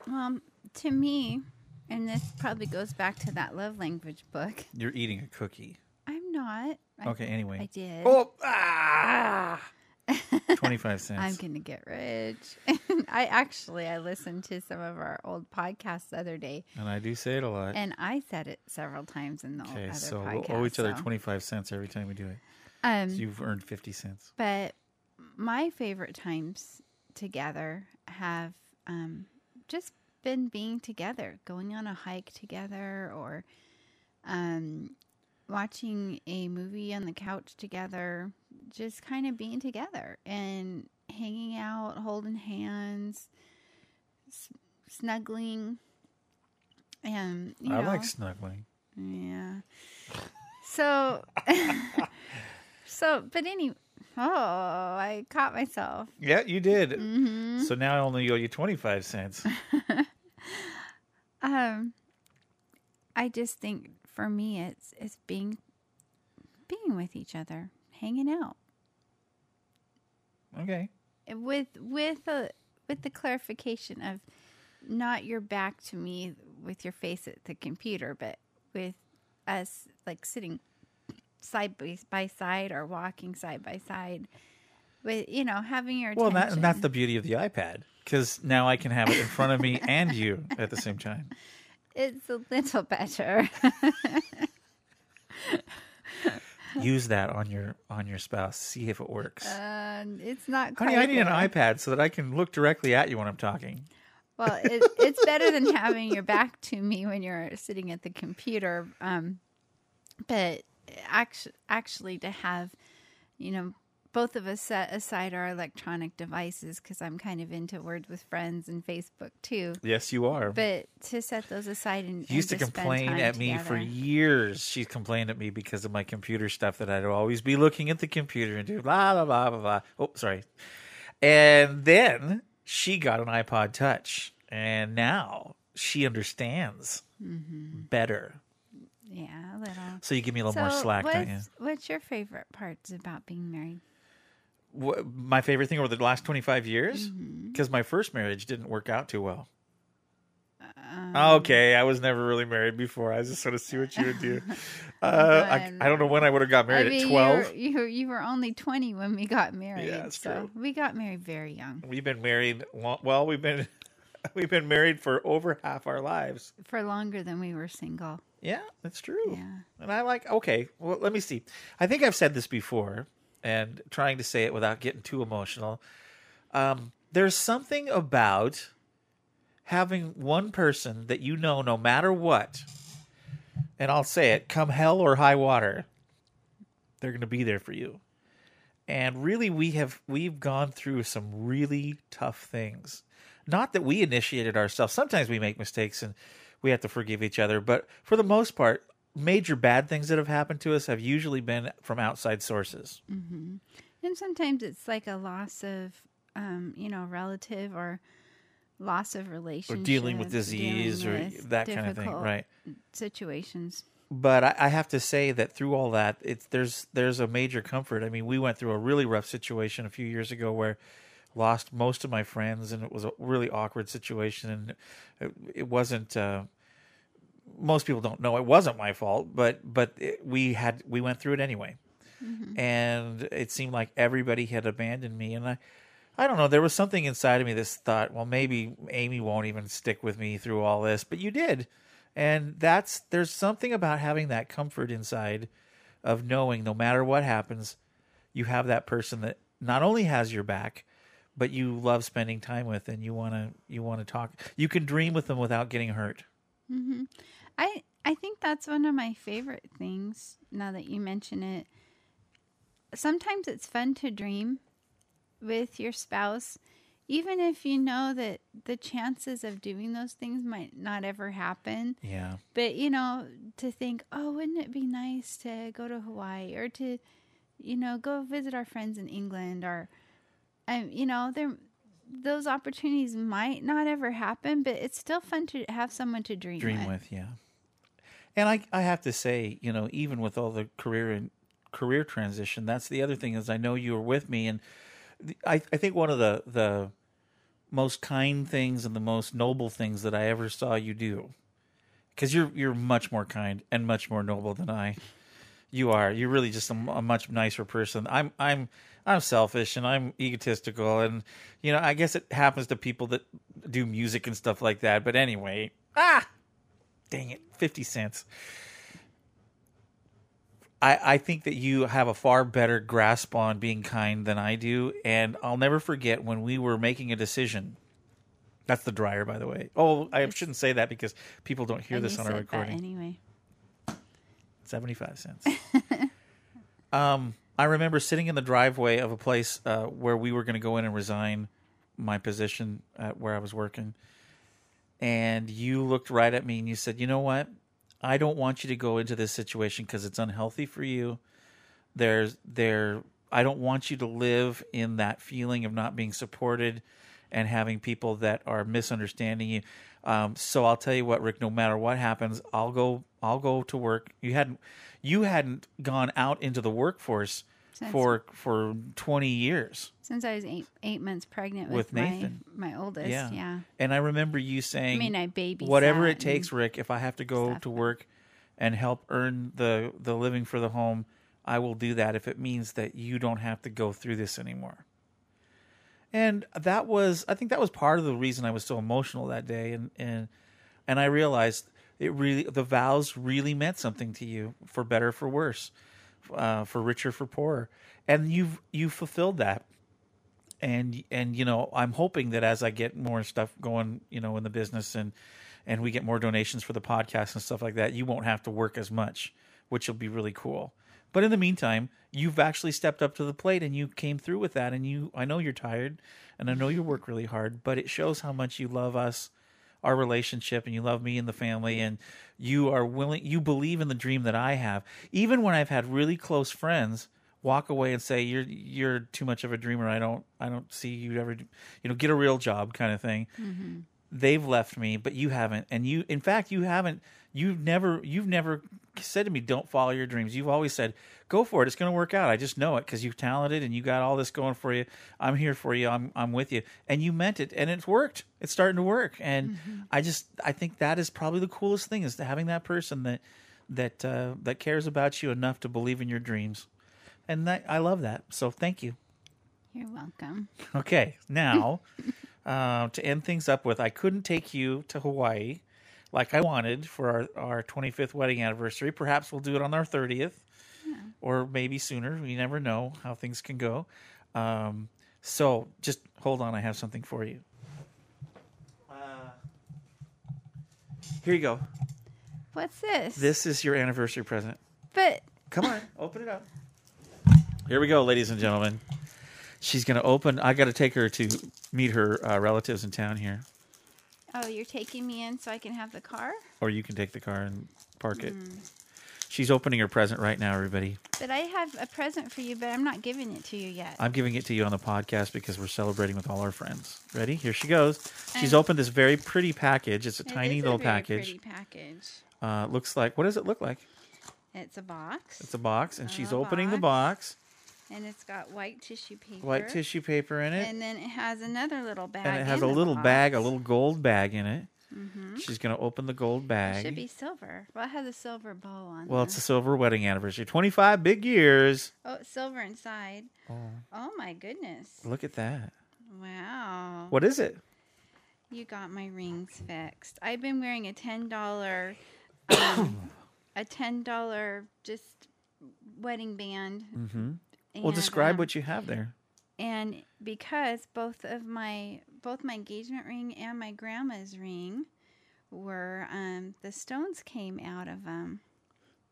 Um, to me, and this probably goes back to that love language book. You're eating a cookie. I'm not. I- Okay, anyway. I did. Oh, ah! 25 cents. I'm gonna get rich. I actually I listened to some of our old podcasts the other day, And I do say it a lot. and I said it several times in the okay, other so podcasts. we'll owe each other so- 25 cents every time we do it. Um, so you've earned 50 cents. But my favorite times together have um, just been being together, going on a hike together, or um, watching a movie on the couch together, just kind of being together and hanging out, holding hands, s- snuggling. And you I know, like snuggling. yeah. So, so, but any, oh, I caught myself. Yeah, you did. Mhm. So now I only owe you 25 cents. Um, I just think for me, it's it's being being with each other, hanging out okay. with with a with the clarification of not your back to me with your face at the computer, but with us like sitting side by, side or walking side by side with you know having your Well, that, and that's the beauty of the iPad because now I can have it in front of me and you at the same time. it's a little better. Use that on your on your spouse. See if it works. uh, it's not quite. Honey, I need an iPad so that I can look directly at you when I'm talking. Well, it, it's better than having your back to me when you're sitting at the computer. Um, but actually, actually to have, you know, both of us set aside our electronic devices because I'm kind of into Words with Friends and Facebook too. Yes, you are. But to set those aside and She used to and spend complain time at me for years. She's complained at me because of my computer stuff that I'd always be looking at the computer and do blah blah blah blah blah. Oh, sorry. And then she got an iPod Touch, and now she understands Mhm. better. Yeah, a little. So you give me a little more So slack, don't what's, What's your favorite parts about being married? Wha- my favorite thing over the last twenty five years, Mm-hmm. because my first marriage didn't work out too well. Um, okay, I was never really married before. I just sort of see what you would do. Uh, I, I don't know when I would have got married I mean, at you twelve. were- You were, you were only 20 when we got married. Yeah, that's so true. We got married very young. We've been married. lo- Well, we've been we've been married for over half our lives. For longer than we were single. Yeah, that's true. Yeah. And I like. Okay, well, let me see. I think I've said this before, and trying to say it without getting too emotional. Um, there's something about having one person that you know, no matter what, and I'll say it, come hell or high water, they're going to be there for you. And really, we have we've gone through some really tough things. Not that we initiated ourselves. Sometimes we make mistakes and we have to forgive each other. But for the most part, major bad things that have happened to us have usually been from outside sources. hmm And sometimes it's like a loss of, um, you know, relative or loss of relationship. Or dealing with disease or that kind of thing, right. Situations. but I, I have to say that through all that, it's there's there's a major comfort. I mean, we went through a really rough situation a few years ago where lost most of my friends, and it was a really awkward situation, and it, it wasn't. Uh, most people don't know it wasn't my fault, but but it, we had we went through it anyway, Mhm. and it seemed like everybody had abandoned me, and I. I don't know. There was something inside of me that thought, well, maybe Amy won't even stick with me through all this, but you did and that's there's something about having that comfort inside of knowing no matter what happens you have that person that not only has your back but you love spending time with and you want to you want to talk you can dream with them without getting hurt hmm I I think that's one of my favorite things. Now that you mention it, sometimes it's fun to dream with your spouse, even if you know that the chances of doing those things might not ever happen. yeah But you know, to think, oh, wouldn't it be nice to go to Hawaii or to, you know, go visit our friends in England or, um, you know, there, those opportunities might not ever happen, but it's still fun to have someone to dream, dream with. yeah. And i i have to say you know even with all the career and career transition that's the other thing is i know you were with me and i i think one of the the most kind things and the most noble things that i ever saw you do because you're you're much more kind and much more noble than i you are. You're really just a much nicer person. I'm i'm i'm selfish and i'm egotistical and you know i guess it happens to people that do music and stuff like that but anyway ah dang it 50 cents I, I think that you have a far better grasp on being kind than I do, and I'll never forget when we were making a decision. That's the dryer, by the way. Oh, I shouldn't say that because people don't hear And this on our recording. anyway. 75 cents. um, I remember sitting in the driveway of a place uh, where we were going to go in and resign my position at where I was working. And you looked right at me and you said, You know what? I don't want you to go into this situation because it's unhealthy for you. There's there I don't want you to live in that feeling of not being supported and having people that are misunderstanding you. Um, so I'll tell you what, Rick. No matter what happens, I'll go. I'll go to work. You hadn't. You hadn't gone out into the workforce Since- for for twenty years Since I was eight eight months pregnant with with, Nathan. my oldest, Yeah. yeah. And I remember you saying, I mean, I baby whatever it takes, Rick. If I have to go to work and help earn the the living for the home, I will do that. If it means that you don't have to go through this anymore. And that was, I think, that was part of the reason I was so emotional that day, and and and I realized it really, the vows really meant something to you, for better, for worse, uh, for richer, for poorer, and you've you fulfilled that. And and you know i'm hoping that as i get more stuff going you know in the business and and we get more donations for the podcast and stuff like that you won't have to work as much which will be really cool. But in the meantime, you've actually stepped up to the plate and you came through with that. And you, I know you're tired, and I know you work really hard, but it shows how much you love us, our relationship, and you love me and the family, and you are willing, you believe in the dream that I have. Even when I've had really close friends walk away and say you're you're too much of a dreamer. I don't I don't see you ever, you know, get a real job kind of thing Mhm. They've left me, but you haven't. And you, in fact, you haven't. You've never, you've never said to me, "Don't follow your dreams." You've always said, "Go for it. It's going to work out." I just know it because you're talented and you got all this going for you. I'm here for you. I'm, I'm with you, and you meant it, and it's worked. It's starting to work, and I just, I think that is probably the coolest thing is having that person that, that, uh, that cares about you enough to believe in your dreams, and that I love that. So thank you. You're welcome. Okay, now uh, to end things up with, I couldn't take you to Hawaii like I wanted for our, our 25th wedding anniversary. Perhaps we'll do it on our 30th or maybe sooner. We never know how things can go. Um, so just hold on, I have something for you. Uh, here you go. What's this? This is your anniversary present. But Come on, open it up. Here we go, ladies and gentlemen. She's going to open. I got to take her to meet her uh, relatives in town here, oh, you're taking me in so I can have the car? or you can take the car and park it. Mm. She's opening her present right now, everybody. But I have a present for you, but I'm not giving it to you yet. I'm giving it to you on the podcast because we're celebrating with all our friends. Ready? Here she goes. She's And- opened this very pretty package. It's a It tiny little very package. Pretty package. Uh, looks like what does it look like? It's a box. It's a box, and A she's opening the box. And it's got white tissue paper. White tissue paper in it, And then it has another little bag. and it has a little box. bag, a little gold bag in it. Mhm. She's going to open the gold bag. It should be silver. Well, it has a silver bow on. It. Well, there. it's a silver wedding anniversary. 25 big years. Oh, it's silver inside. Oh. Oh my goodness! Look at that. Wow. What is it? You got my rings fixed. I've been wearing a ten dollar, um, a ten dollar just wedding band. Mm-hmm. Well, describe um, what you have there. And because both of my both my engagement ring and my grandma's ring were um, the stones came out of them,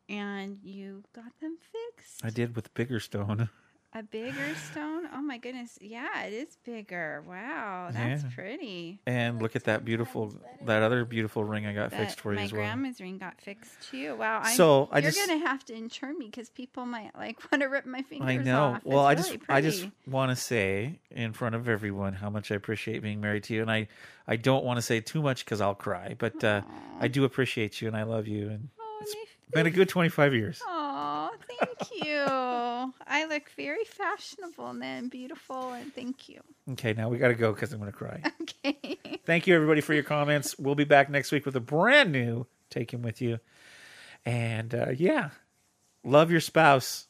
and you got them fixed. I did with bigger stone. A bigger stone? Oh my goodness! Yeah, it is bigger. Wow, that's Yeah. pretty. And look at that beautiful, that other beautiful ring I got That- fixed for you my as well. My grandma's ring got fixed too. Wow. I'm, So, I you're just- gonna have to insure me because people might like want to rip my fingers I know. off. Well, It's I just really I just want to say in front of everyone how much I appreciate being married to you, and I I don't want to say too much because I'll cry, but uh, I do appreciate you and I love you, and it's been a good twenty five years. Oh, thank you. I look very fashionable and then beautiful, and thank you. Okay, now we got to go because I'm going to cry. Okay. Thank you everybody for your comments. We'll be back next week with a brand new Take Him With You, and uh, yeah, love your spouse.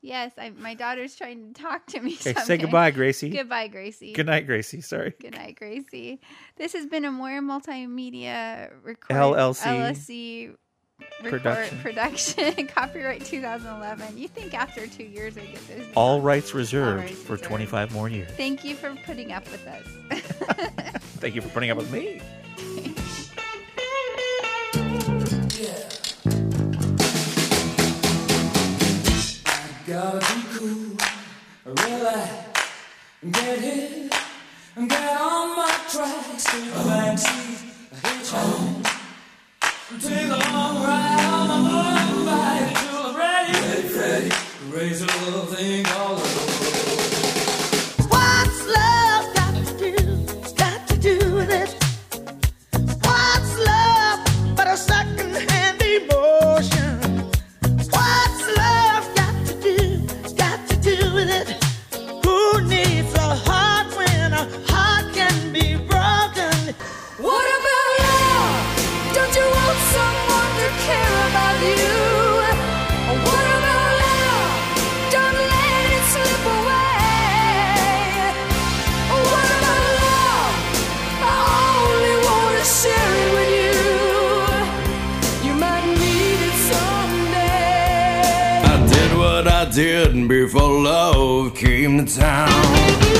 Yes, I, my daughter's trying to talk to me. Okay, say goodbye, Gracie. Goodbye, Gracie. Good night, Gracie. Sorry. Good night, Gracie. This has been a more Multimedia record LLC. LLC record, Production. production. Copyright 2011. You think after two years we get this? All rights reserved rights for reserved. 25 more years. Thank you for putting up with us. Thank you for putting up with me. Gotta be cool, really get hit and get on my tracks. Take a backseat, a hitchhike. Take a long ride on a motorbike till I'm. Ready, ready. Raise a little thing called did before love came to town.